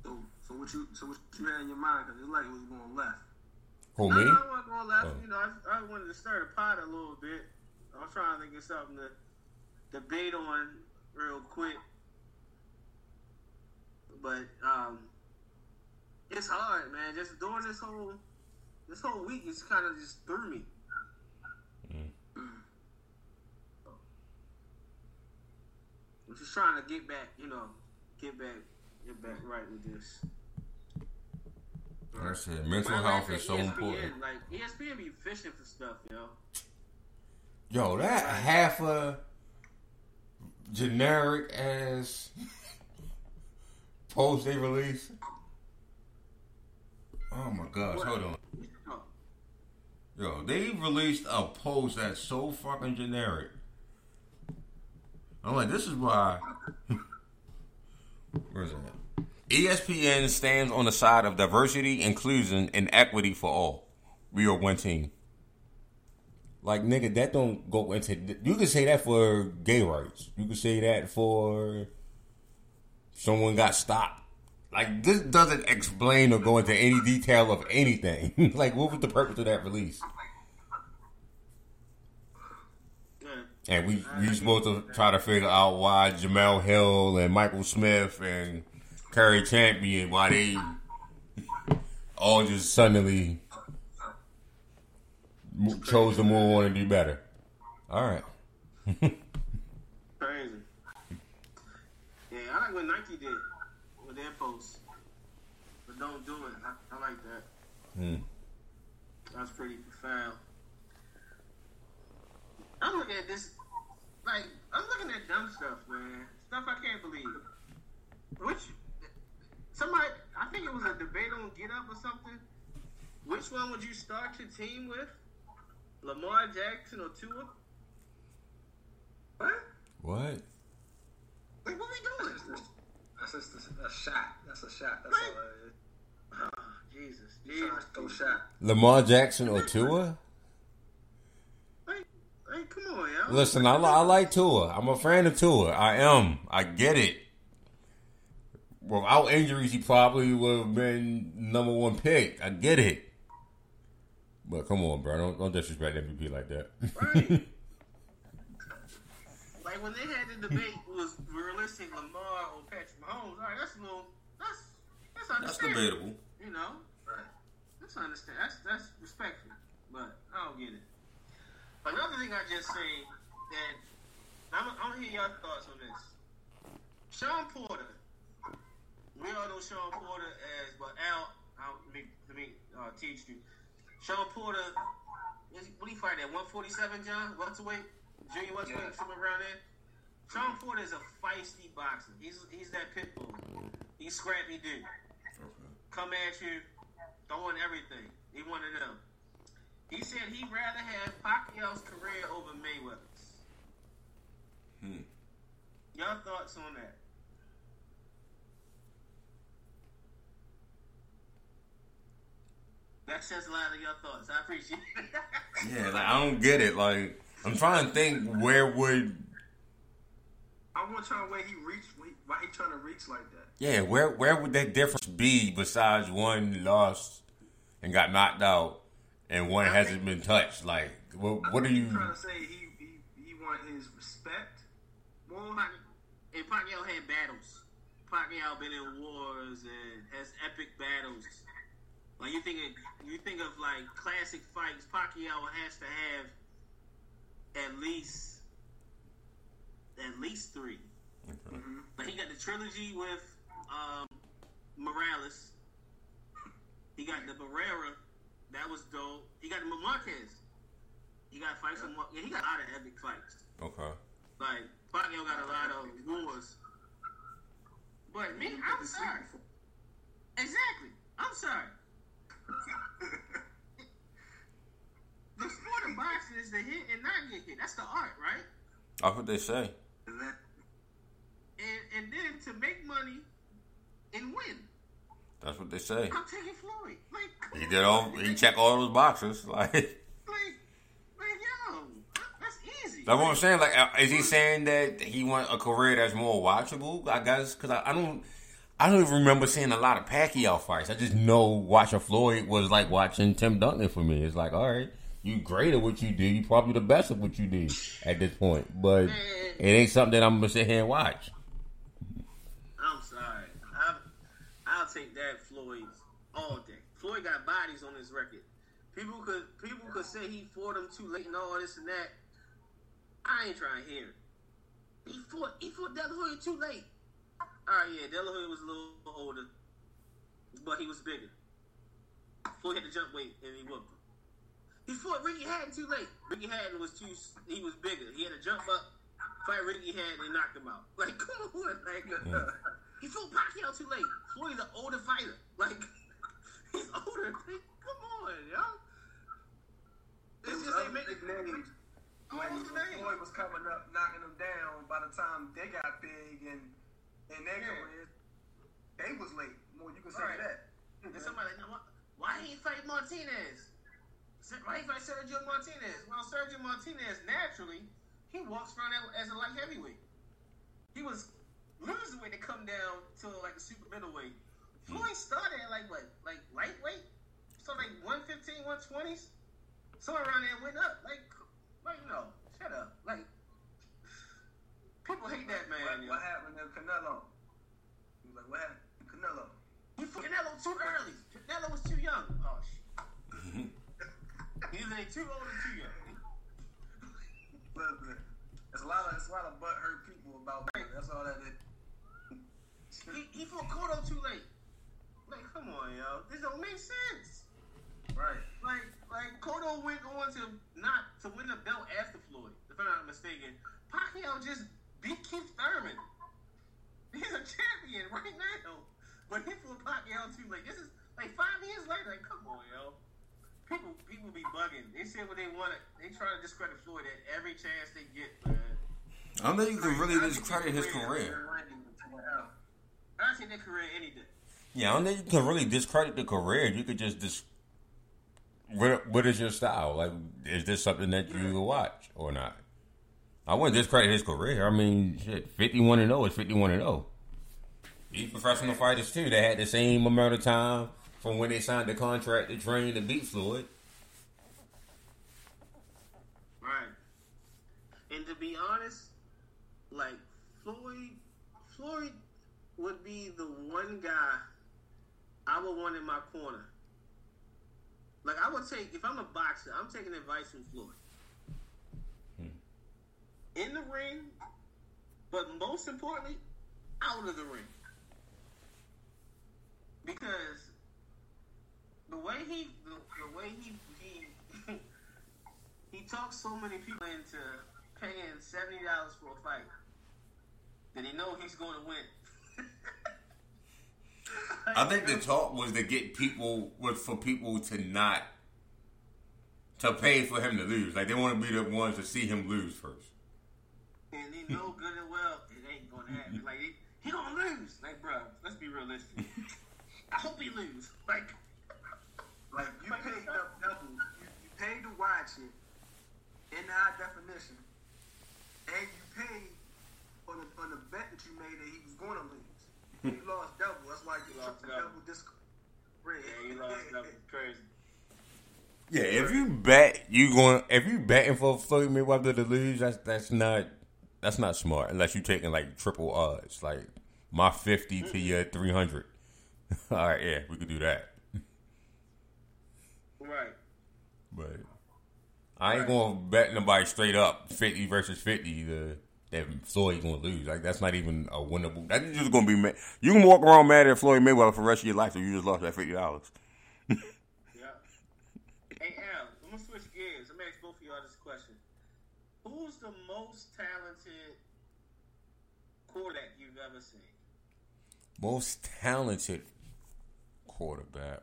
So, so what you so what you had in your mind? Because it's like it was going left. Who me? no, I wasn't going left. Oh. You know, I, I wanted to stir the pot a little bit. I was trying to of something to debate on real quick. But um, it's hard, man. Just doing this whole this whole week is kind of just threw me. I'm just trying to get back, you know, get back, get back right with this. Like I said, mental health life is so ESPN, important. Like ESPN be fishing for stuff, yo. Yo, that half a generic ass post they release. Oh my gosh, hold on. Yo, they released a post that's so fucking generic. I'm like, this is why. Where's it at? E ESPN stands on the side of diversity, inclusion, and equity for all. We are one team. Like nigga, that don't go into. You can say that for gay rights. You can say that for someone got stopped. like this doesn't explain or go into any detail of anything. like, what was the purpose of that release? And we we supposed to try to figure out why Jemele Hill and Michael Smith and Cari Champion why they all just suddenly chose to move on and do better. All right. Crazy. Yeah, I like what Nike did with their posts. But don't do it. I, I like that. Hmm. That's pretty profound. I'm looking at this, like, I'm looking at dumb stuff, man. Stuff I can't believe. Which, somebody, I think it was a debate on Get Up or something. Which one would you start your team with? Lamar Jackson or Tua? What? What? Like, what are we doing? That's just a, a shot. That's a shot. That's all it is. Oh, Jesus. Trying Jesus. throw shot. Lamar Jackson or Tua? Like, like, come on, y'all. Listen, I, li- I like Tua. I'm a fan of Tua. I am. I get it. Without injuries, he probably would have been number one pick. I get it. But come on, bro. Don't, don't disrespect MVP like that. Right. like when they had the debate was realistic Lamar or Patrick Mahomes. All right, that's a little that's that's understandable. You know, Right. that's understand. That's that's respectful, but I don't get it. Another thing I just say that I'm I'm gonna hear your thoughts on this. Shawn Porter. We all know Shawn Porter as, but Al, I'll, let me let me uh, teach you. Shawn Porter, is, what do you fight at? 147, John? Welterweight? Junior welterweight, Yeah. somewhere around there? Shawn Porter is a feisty boxer. He's he's that pit bull. He's scrappy dude. Come at you, throwing everything. He one of them. He said he'd rather have Pacquiao's career over Mayweather's. Hmm. Your thoughts on that? That says a lot of your thoughts. I appreciate it. yeah, like, I don't get it. Like, I'm trying to think where would, I want trying where he reached. Why he trying to reach like that? yeah, where where would that difference be besides one lost and got knocked out and one hasn't been touched? Like, what, what are you? Trying to say he he, he want his respect. Well, and Pacquiao had battles. Pacquiao been in wars and has epic battles. Like you think of, you think of like classic fights. Pacquiao has to have at least at least three. Like he got the trilogy with um, Morales. He got the Barrera. That was dope. He got the Marquez. He got fights with Mar- yeah. He got a lot of epic fights. Okay. Like Pacquiao got a lot of wars. But me, I'm sorry. Exactly. I'm sorry. The sport of boxing is to hit and not get hit. That's the art, right? That's what they say. And and then to make money and win. That's what they say. I'm taking Floyd. Like He did all. He checked all those boxes. Like. Like, like yo, that's easy. That's what I'm saying. Like, uh, is he saying that he want a career that's more watchable? I guess because I, I don't, I don't even remember seeing a lot of Pacquiao fights. I just know watching Floyd was like watching Tim Duncan for me. It's like, all right, you great at what you do. You probably the best at what you do at this point, but it ain't something that I'm gonna sit here and watch. I'm sorry. I, I'll take that Floyd all day. Floyd got bodies on his record. People could people could say he fought him too late and all this and that. I ain't trying to hear it. He fought he fought De La too late. All right, yeah, De La Hoya was a little older, but he was bigger. Floyd had to jump weight and he whooped him. He fought Ricky Hatton too late. Ricky Hatton was too he was bigger. He had to jump up, fight Ricky Hatton and knocked him out. Like come on, like. He fought Pacquiao too late. Floyd's an older fighter. Like, he's older. Like, come on, yo. It's It just they other make big names when what's the name? Floyd was coming up, knocking them down. By the time they got big and in their Yeah. they was late. More you can say Right. that. And somebody, know? Why he fight Martinez? Why he fight Sergio Martinez? Well, Sergio Martinez naturally he walks around as a light heavyweight. He was losing weight to come down to like a super middleweight. Hmm. Floyd started at like lightweight, so like 115, 120s, somewhere around there went up. Like, like no, shut up. Like, people hate that man. What, yo. what happened to Canelo? He was like, what happened to Canelo? He put Canelo too early. Canelo was too young. Oh shit. Either they too old or too young. Listen, It's a lot of it's a lot of butt hurt people about that. That's all that is. He, he fought Cotto too late. Like, come on, yo. This don't make sense. Right. Like, like Cotto went on to not to win the belt after Floyd, if I'm not mistaken. Pacquiao just beat Keith Thurman. He's a champion right now. But he fought Pacquiao too late. This is like five years later. Like, come on, yo. People, people be bugging. They say what they want. They try to discredit Floyd at every chance they get, man. I don't think you can really discredit his career. I see their career any day. Yeah, I don't think you can really discredit the career. You could just dis. What, what is your style? Like, is this something that you watch or not? I wouldn't discredit his career. I mean, shit, fifty-one and zero is fifty-one and zero. These professional fighters too. They had the same amount of time from when they signed the contract to train to beat Floyd. Right. And to be honest, like Floyd, Floyd would be the one guy I would want in my corner. Like I would take if I'm a boxer, I'm taking advice from Floyd. Hmm. In the ring, but most importantly, out of the ring. Because the way he the, the way he he he talks so many people into paying seventy dollars for a fight that he know he's going to win. I think the talk was to get people was for people to not to pay for him to lose. Like they want to be the ones to see him lose first. and he know good and well it ain't going to happen. Like he, he gonna lose. Like bro, let's be realistic. I hope he lose. Like Like you paid uh, dou- double, you, you paid to watch it in high definition, and you paid on the on bet that you made that he was going to lose. You hmm. lost double. That's why you Lost took the double. double disc. yeah, he lost. That was crazy. Yeah, if you bet you going if you betting for Floyd Mayweather to lose, that's that's not that's not smart unless you're taking like triple odds, like my fifty to your three hundred. All right, yeah, we could do that, Right. but I ain't gonna bet nobody straight up fifty versus fifty to that Floyd gonna lose. Like that's not even a winnable. That's just gonna be mad. You can walk around mad at Floyd Mayweather for the rest of your life if you just lost that fifty dollars. Yeah. Hey Al, I'm gonna switch gears. I'm gonna ask both of y'all this question. Who's the most talented quarterback you've ever seen? Most talented quarterback.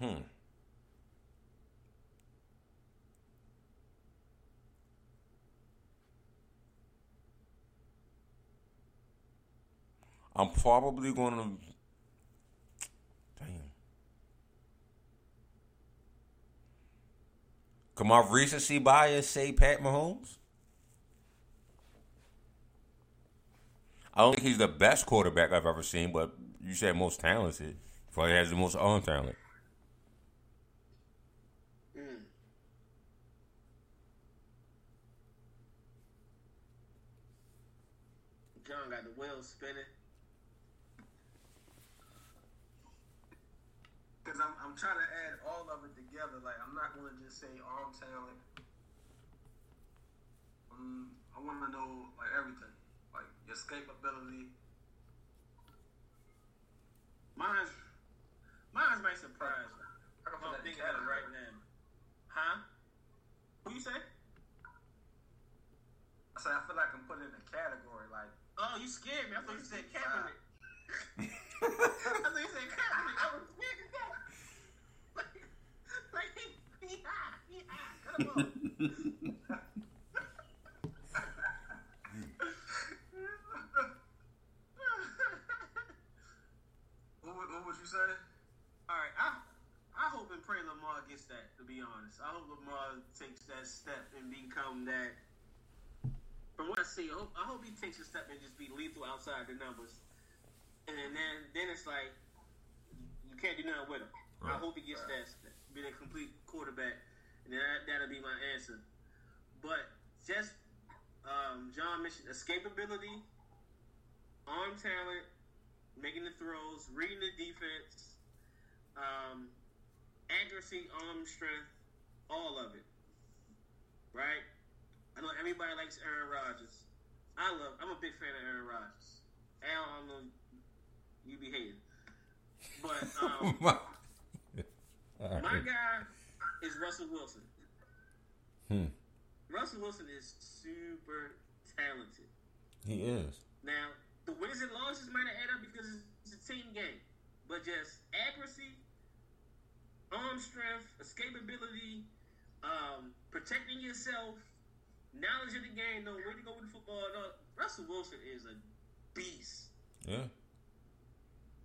Hmm. I'm probably going to. Damn. Can my recency bias say Pat Mahomes? I don't think he's the best quarterback I've ever seen, but you said most talented. Probably has the most arm talent. Mm. John got the wheels spinning. Because I'm, I'm trying to add all of it together. Like, I'm not going to just say arm talent. Um, I want to know, like, everything. Like, your escapability. Mine's mine's might surprise you. I can I'm put that in thinking of it right now. Huh? Who you say? I said, I feel like I'm putting it in a category. Like, Oh, you scared me. I thought you said Kaepernick. I thought you said Kaepernick. I was scared to death. Like, like he, he high. He high. Cut him off. What, would- what would you say? All right, I I hope and pray Lamar gets that. To be honest, I hope Lamar takes that step and become that. From what I see, I hope, I hope he takes a step and just be lethal outside the numbers. and then then it's like you can't do nothing with him. I hope he gets that being a complete quarterback, and that, that'll be my answer. But just um, John mentioned escapability, arm talent, making the throws, reading the defense, um, accuracy, arm strength, all of it. Right? I know everybody likes Aaron Rodgers. I love. I'm a big fan of Aaron Rodgers. Al, I know you be hating, but um, my right. guy is Russell Wilson. Hmm. Russell Wilson is super talented. He is. Now, the wins and losses might have added up because it's a team game, but just accuracy, arm strength, escapability, um, protecting yourself, knowledge of the game, knowing where to go with the football. No, Russell Wilson is a beast, Yeah.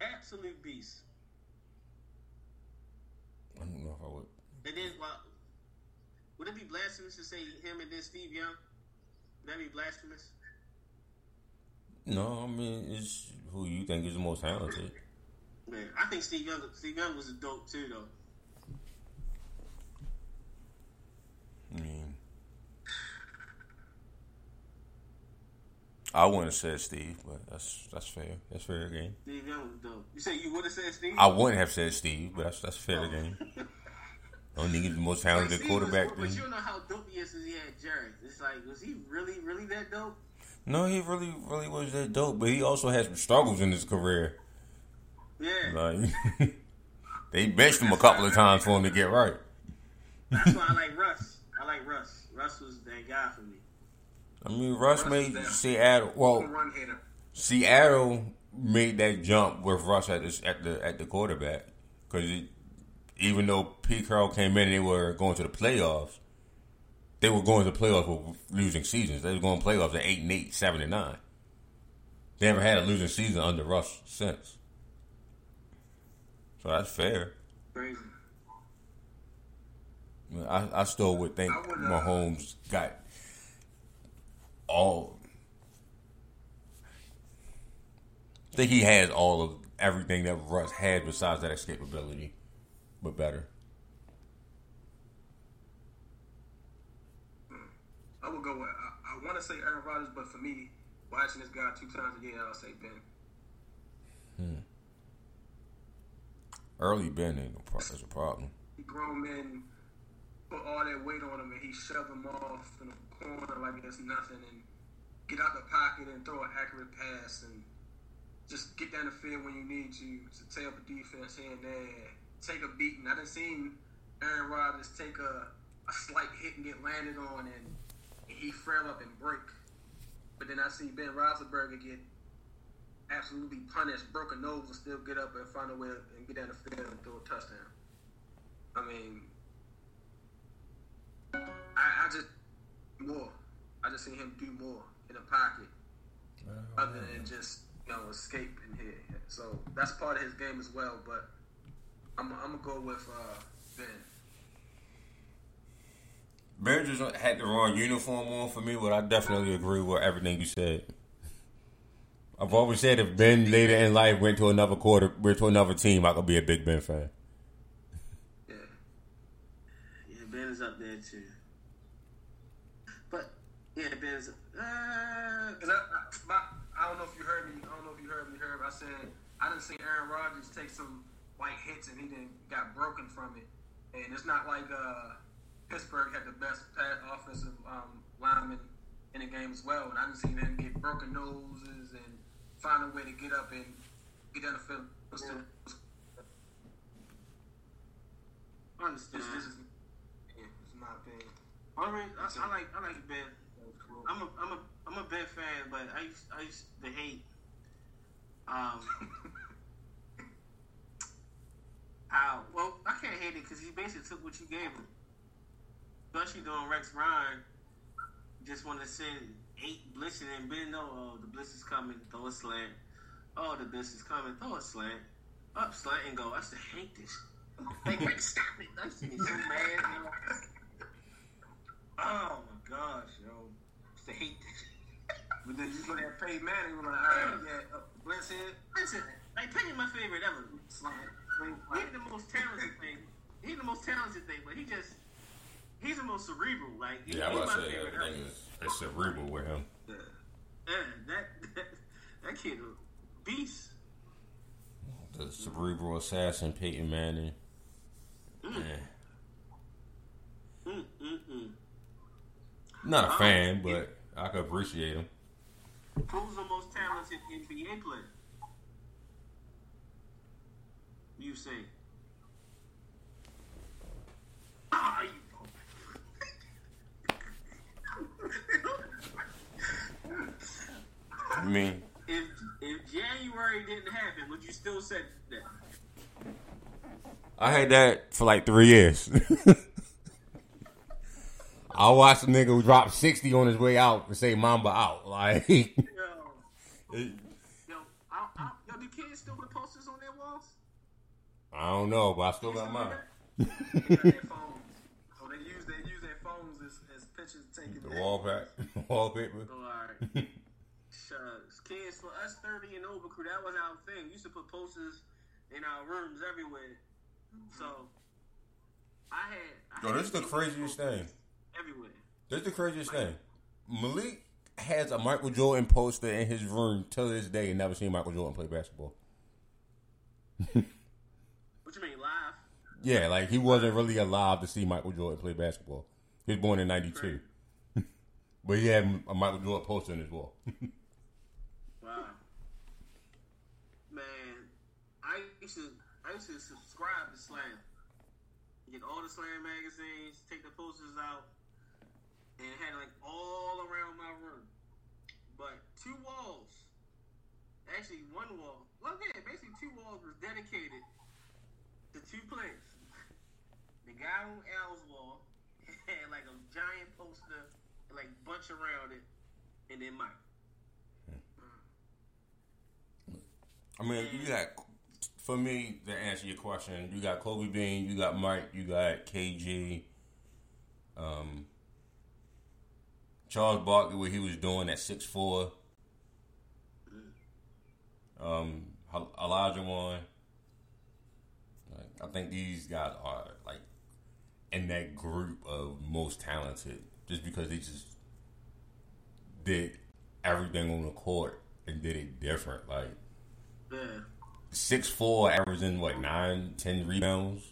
absolute beast. I don't know if I would. And then, well, would it be blasphemous to say him and then Steve Young? Would that be blasphemous? No, I mean it's who you think is the most talented. Man, I think Steve Young. Steve Young was a dope too, though. I mean, I wouldn't have said Steve, but that's that's fair. That's fair game. Steve Young was dope. You say you would have said Steve? I wouldn't have said Steve, but that's that's fair oh. game. I don't think he's the most Like, talented Steve quarterback. Was, but you don't know how dope he is since he had Jerry. It's like, was he really, really that dope? No, he really, really was that dope, but he also had some struggles in his career. Yeah. Like they benched him a couple of times for him to get right. That's why I like Russ. I like Russ. Russ was that guy for me. I mean, Russ Russ made Seattle. Well, Seattle made that jump with Russ at the at the at the quarterback because even though Pete Carroll came in, and they were going to the playoffs. They were going to the playoffs with losing seasons. They were going to playoffs at eight and eight, seven and nine. They never had a losing season under Russ since. So that's fair. Crazy. I, I still would think would, uh, Mahomes got all. I think he has all of everything that Russ had besides that escapability, but better. I would go with, I, I want to say Aaron Rodgers, but for me, watching this guy two times a year, I'll say Ben. Hmm. Early Ben ain't no pro- is a problem. He grown men put all that weight on him and he shoved him off in the corner like it's nothing and get out the pocket and throw an accurate pass and just get down the field when you need to to tear up the defense here and there. Take a beating. I done seen Aaron Rodgers take a, a slight hit and get landed on and he frail up and break. But then I see Ben Roethlisberger get absolutely punished, broken nose, and still get up and find a way and get down the field and throw a touchdown. I mean, I, I just more. I just seen him do more in the pocket, oh, other than just you know escape and hit. So that's part of his game as well. But I'm, I'm gonna go with uh, Ben. Ben just had the wrong uniform on for me, but I definitely agree with everything you said. I've always said if Ben later in life went to another quarter, went to another team, I could be a big Ben fan. Yeah. Yeah, Ben is up there too. But yeah, Ben's. Uh, I, I, my, I don't know if you heard me. I don't know if you heard me. Herb. I said I didn't see Aaron Rodgers take some like hits and he didn't got broken from it. And it's not like uh, Pittsburgh had the best offensive um, lineman in the game as well. And I didn't see them get broken noses and find a way to get up and get down the field. Still- I understand. This, this is yeah, this is my opinion. I, mean, I, I like I like Ben. I'm a I'm a I'm a Ben fan, but I used I used to hate. Um. how well I can't hate it because he basically took what you gave him. Especially doing Rex Ryan, just want to send eight blitzing and Ben. No, oh the blitz is coming, throw a slant. Oh the blitz is coming, throw a slant. Up slant and go. I said hate this. Like Rex, stop it! I used to be so mad. Know? Oh my gosh, yo. I used to hate this. But then you look at Peyton Manning, you're like, all right, yeah, uh, blitz talented. Listen, like Peyton, my favorite ever. Slam. He ain't the most talented thing. He ain't the most talented thing, but he just he's the most cerebral. Like he, Yeah, I was my about to say everything is it's cerebral with him. Yeah, that that, that kid a beast. The cerebral assassin Peyton Manning. Man. Mm, mm, mm. Not a fan, but I could appreciate him. Who's the most talented NBA player? You say. Ah, you. Mean, If if January didn't happen, would you still say that? I had that for like three years. I watched a nigga who dropped 60 on his way out and say Mamba out. Like, Yo, yo, I, I, yo, do kids still put posters on? I don't know, but I still got mine. They got their phones. So they use their phones as, as pictures taken. The wallpaper. wallpaper. Oh, all right. Shucks. Kids, for us 30 and over crew, that was our thing. We used to put posters in our rooms everywhere. Mm-hmm. So, I had. I Yo, had this is the craziest thing. Everywhere. This is the craziest thing. Malik has a Michael Jordan poster in his room till this day and never seen Michael Jordan play basketball. What you mean, live? Yeah, like he wasn't really alive to see Michael Jordan play basketball. He was born in '92, but he had a Michael Jordan poster in his wall. Wow. Man, I used to I used to subscribe to Slam. Get all the Slam magazines, take the posters out, and had like all around my room. But two walls, actually one wall, well yeah, basically two walls was dedicated to two players. The guy on Al's wall had like a giant poster, like bunch around it, and then Mike. I mean, you got for me to answer your question, you got Kobe Bean, you got Mike, you got KG, um, Charles Barkley, what he was doing at six four, um, Olajuwon. Like, I think these guys are like in that group of most talented, just because they just did everything on the court and did it different, like Yeah. six four, averaging what nine, ten rebounds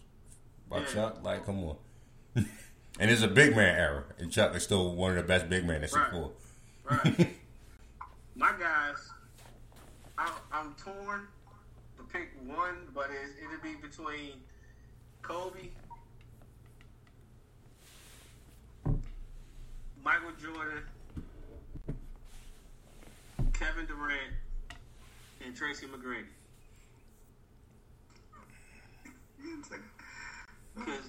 by Yeah. Chuck. Like, come on. and it's a big man era, and Chuck is still one of the best big men at six Right. four. Right. My guys, I, I'm torn to pick one, but it, it'll be between Kobe, Michael Jordan, Kevin Durant, and Tracy McGrady. Because,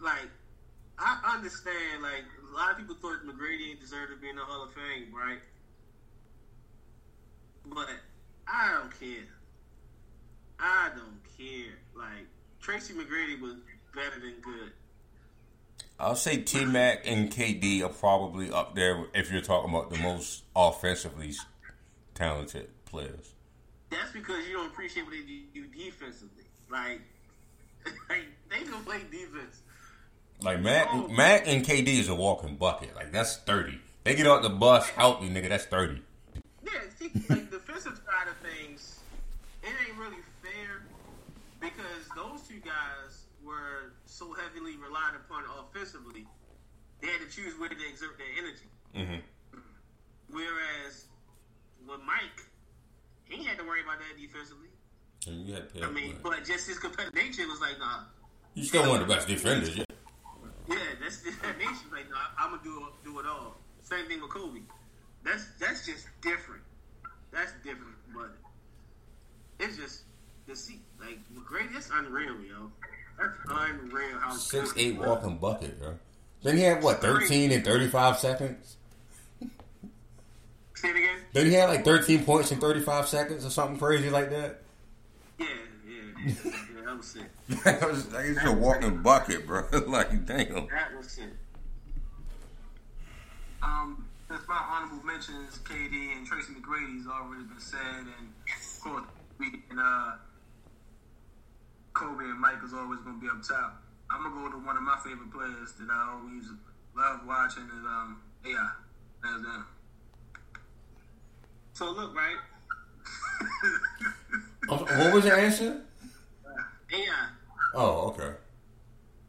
like, I understand, like, a lot of people thought McGrady deserved to be in the Hall of Fame, right? But I don't care. I don't care. Like, Tracy McGrady was better than good. I'll say T Mac and KD are probably up there if you're talking about the most offensively talented players. That's because you don't appreciate what they do defensively. Like, like they can play defense. Like Mac, Oh. Mac and KD is a walking bucket. Like that's thirty. They get out the bus healthy, nigga. That's thirty. Yeah, see, like defensive side of things, it ain't really fair because those two guys so heavily relied upon offensively. They had to choose where to exert their energy. Mm-hmm. Whereas with Mike, he had to worry about that defensively. And you had I mean, but just his competitive nature was like, nah. you still one of the best defenders. Yeah. Yeah, that's that nature. Like, nah, I'm gonna do do it all. Same thing with Kobe. That's that's just different. That's different, but it's just the see like McGrady. It's unreal, yo. Unreal. How Six eight walking bucket, bro. Then he had what thirteen and thirty five seconds. Say it again. Then he had like thirteen points in thirty five seconds or something crazy like that. Yeah, yeah, yeah. That was sick. that was like it's a walking bucket, bro. like damn. That was sick. Um, that's my honorable honorable mentions, KD and Tracy McGrady's already been said, and of course, we and uh, Kobe and Mike is always going to be up top. I'm gonna go to one of my favorite players that I always love watching is um AI. Hands down. So look, right? Oh, What was your answer? AI. Oh, okay.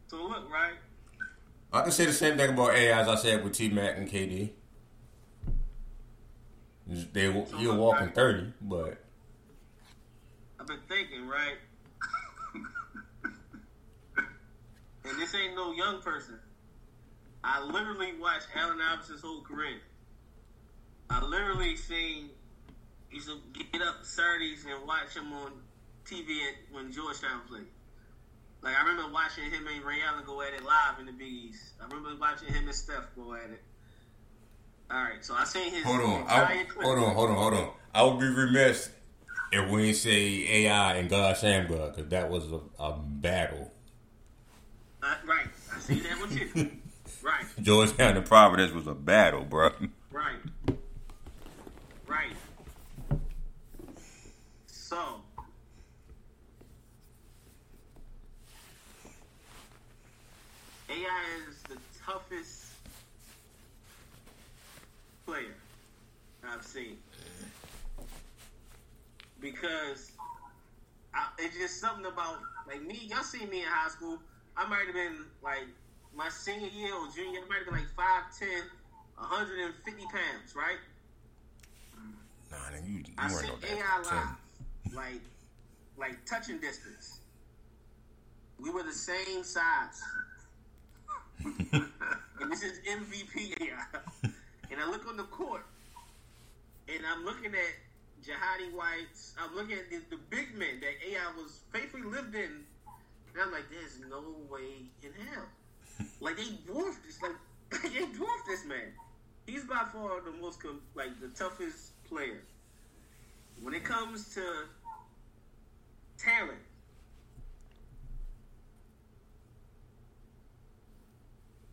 So look, right? I can say the same thing about AI as I said with T Mac and KD. They he'll walk in thirty, but I've been thinking, right? And this ain't no young person. I literally watched Allen Iverson's whole career. I literally seen used to get up Saturdays and watch him on TV at, when Georgetown played. Like I remember watching him and Ray Allen go at it live in the Big East. I remember watching him and Steph go at it. All right, so I seen his hold on, I, hold on, hold on, hold on. I would be remiss if we didn't say AI and God Shammgod because that was a, a battle. Uh, right, I see that one too. right. Georgetown and Providence was a battle, bro. Right. Right. So. AI is the toughest player I've seen. Because I, it's just something about, like me, y'all see me in high school. I might have been like, my senior year or junior, I might have been like 5'10, 150 pounds, right? Nah, then you, you I weren't no AI damn live, like, like touching distance. We were the same size, and this is MVP AI. and I look on the court, and I'm looking at Jihadi Whites. I'm looking at the, the big men that AI was faithfully lived in, and I'm like, there's no way in hell. Like they dwarfed this, like they dwarfed this man. He's by far the most com- like the toughest player. When it comes to talent,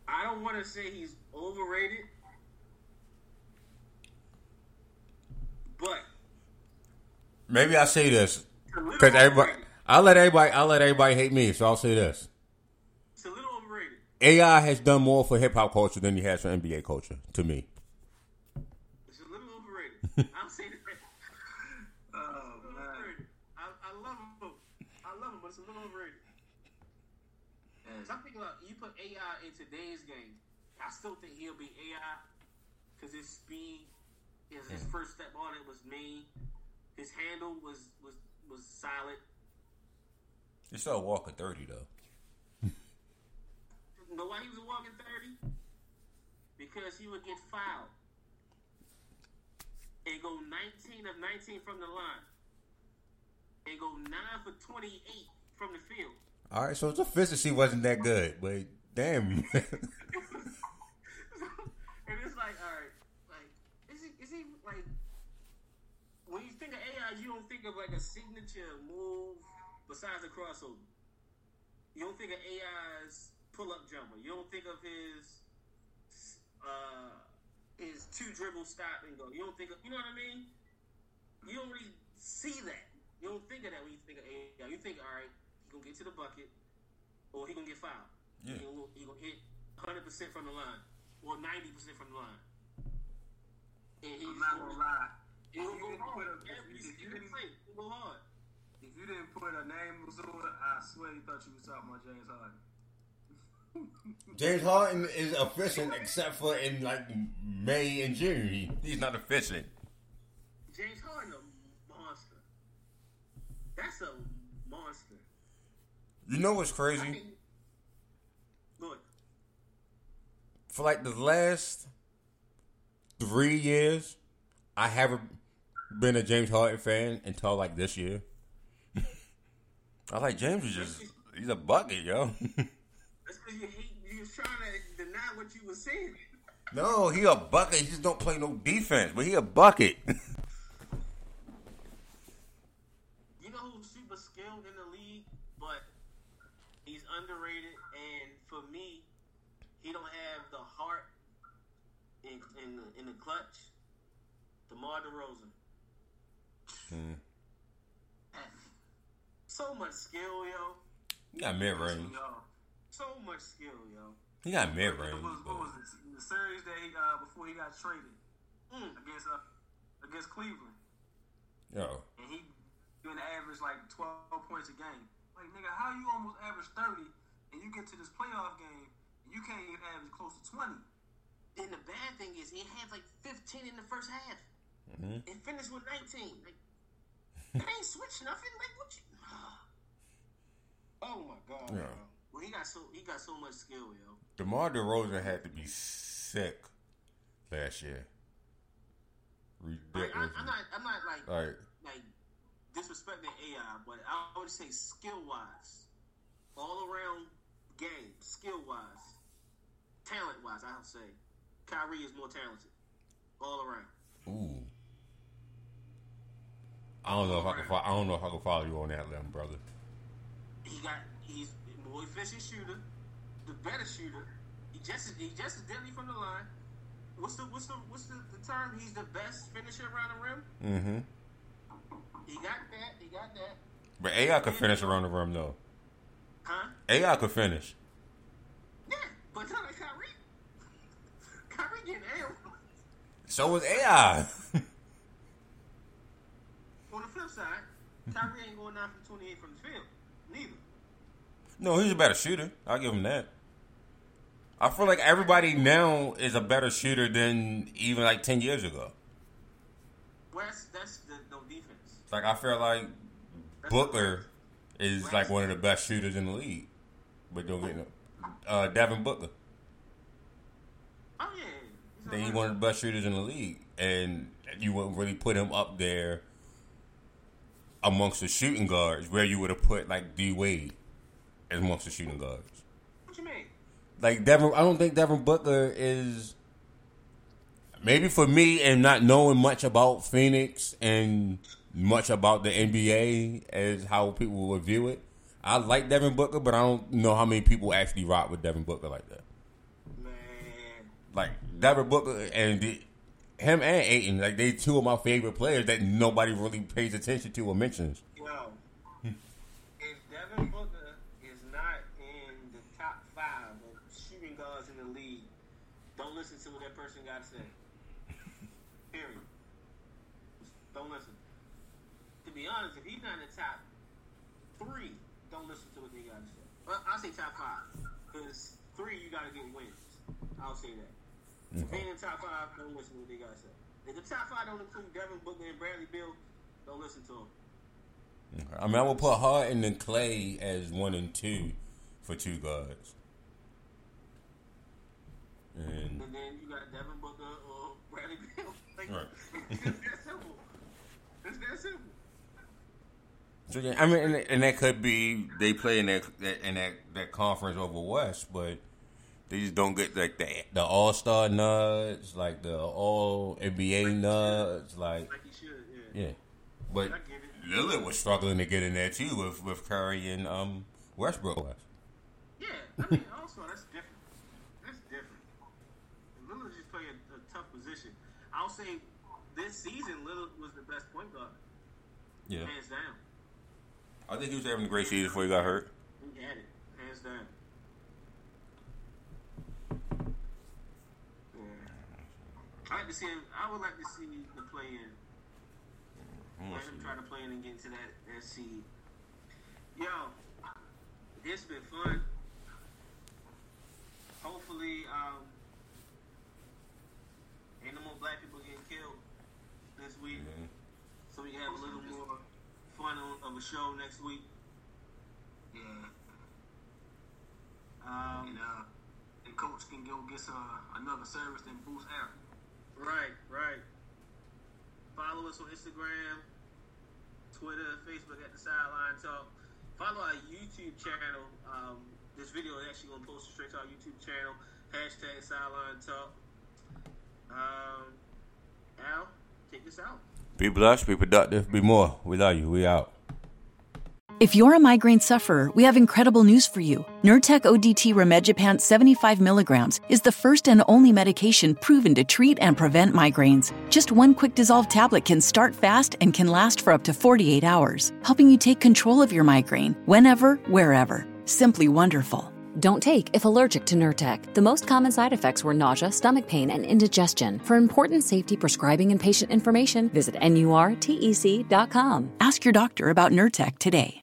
I don't want to say he's overrated, but Maybe I say this because everybody. I'll let everybody. I'll let everybody hate me, so I'll say this. it's a little overrated. AI has done more for hip hop culture than he has for NBA culture. To me, It's a little overrated. I'll say that. Oh It's a little man. overrated. I, I love him. I love him, but it's a little overrated. And So I'm thinking about you put AI in today's game. I still think he'll be AI because his speed, his, his first step on it was mean. His handle was was was solid. You still walking thirty though. You know why he was walking thirty? Because he would get fouled and go 19 of 19 from the line and go nine for 28 from the field. All right, so his efficiency wasn't that good, but damn. and it's like, all right, like, is he, is he like, when you think of AI, you don't think of like a signature move besides the crossover. You don't think of AI's pull up jumper. You don't think of his, uh, his two dribble stop and go. You don't think of, you know what I mean? You don't really see that. You don't think of that when you think of AI. You think, all right, he gonna get to the bucket, or he gonna get fouled. Yeah. He gonna, he gonna hit 100 percent from the line, or 90 percent from the line. And he's I'm not gonna lie. He gonna If go you didn't hard. a- Every if you single didn't- play, he go hard. If you didn't put a name to it, I swear you thought you was talking about James Harden. James Harden is efficient except for in like May and June. He, he's not efficient. James Harden a monster. That's a monster. You know what's I crazy? look, For like the last three years, I haven't been a James Harden fan until like this year. I like James is just he's a bucket, yo. that's because you hate. You was trying to deny what you were saying. no, he a bucket. He just don't play no defense, but he a bucket. You know who's super skilled in the league, but he's underrated. And for me, he don't have the heart in in the, in the clutch. DeMar DeRozan. Mm. So much skill, yo. He got mid range. So much skill, yo. He got mid what range. was, what was it? The series that he uh, before he got traded Mm. against uh, against Cleveland, Yo, and he doing the average like twelve points a game. Like nigga, how you almost average thirty, and you get to this playoff game, and you can't even average close to twenty. And the bad thing is, he had like 15 in the first half. Mhm. And finished with 19. Like, that ain't switch nothing. Like, what you. Oh my god. Yeah. Well, he got so he got so much skill, yo. DeMar DeRozan had to be sick last year. Like, Ridiculous. I, I'm not I'm not like Like, like disrespecting AI, but I would say skill wise, all around game, skill wise, talent wise, I would say Kyrie is more talented, all around. ooh. I don't know if I can. Fo- I don't know if I can follow you on that level, brother. He got he's a more efficient shooter, the better shooter. He just he just as deadly from the line. What's the what's the what's the, the term? He's the best finisher around the rim. Mm-hmm. He got that. He got that. But AI could finish around the rim though. Huh? AI could finish. Yeah, but not like Kyrie. Kyrie getting air. So was AI. On the flip side, Kyrie ain't going nine from twenty eight from the field. No, he's a better shooter. I'll give him that. I feel like everybody now is a better shooter than even like ten years ago. Well, that's that's the no defense. Like I feel like Booker is like one of the best shooters in the league, but don't get no. Uh, Devin Booker. Oh yeah. He's Then he's one of the best shooters in the league, and you wouldn't really put him up there amongst the shooting guards, where you would have put like D Wade amongst the shooting guards. What you mean? Like Devin, I don't think Devin Booker is. Maybe for me, and not knowing much about Phoenix and much about the NBA as how people would view it, I like Devin Booker, but I don't know how many people actually rock with Devin Booker like that. Man. Like Devin Booker and the, him and Ayton, like they two of my favorite players that nobody really pays attention to or mentions if Devin Booker is not in the top five of shooting guards in the league, don't listen to what that person got to say. Period. Don't listen. To be honest, if he's not in the top three, don't listen to what they got to say. Well, I'll say top five. Because three, you got to get wins. I'll say that. Mm-hmm. If he in the top five, don't listen to what they got to say. If the top five don't include Devin Booker and Bradley Beal, don't listen to them. I mean, I would put Harden and Clay as one and two for two guards. And And then you got Devin Booker or Bradley Beal. Like, Right. it's that simple. It's that simple. So yeah, I mean, and, and that could be they play in that, that in that, that conference over West, but they just don't get like the the All Star nuts, like the All NBA nuts, like Like should, yeah. yeah. But. Lillard was struggling to get in there too with with Curry and um Westbrook. Yeah, I mean, also, that's different. That's different. Lillard just played a, a tough position. I'll say this season, Lillard was the best point guard, Yeah, hands down. I think he was having a great season before he got hurt. He had it, hands down. Yeah. I like to see. Him, I would like to see the play in. Let him try to play in and get into that, that seed. Yo, it's been fun. Hopefully, um, ain't no more black people getting killed this week, so we can have a little more on, of a show next week. Yeah, Um, and uh, and coach can go get some another service than Boost App. Right, right. Follow us on Instagram, Twitter, Facebook at the Sideline Talk. Follow our YouTube channel. Um, this video is actually going to post straight to our YouTube channel. Hashtag Sideline Talk. Um, Al, take this out. Be blessed, be productive, be more. We love you. We out. If you're a migraine sufferer, we have incredible news for you. Nurtec ODT Rimegepant 75 milligrams is the first and only medication proven to treat and prevent migraines. Just one quick dissolve tablet can start fast and can last for up to 48 hours, helping you take control of your migraine whenever, wherever. Simply wonderful. Don't take if allergic to Nurtec. The most common side effects were nausea, stomach pain, and indigestion. For important safety prescribing and patient information, visit nurtec.com. Ask your doctor about Nurtec today.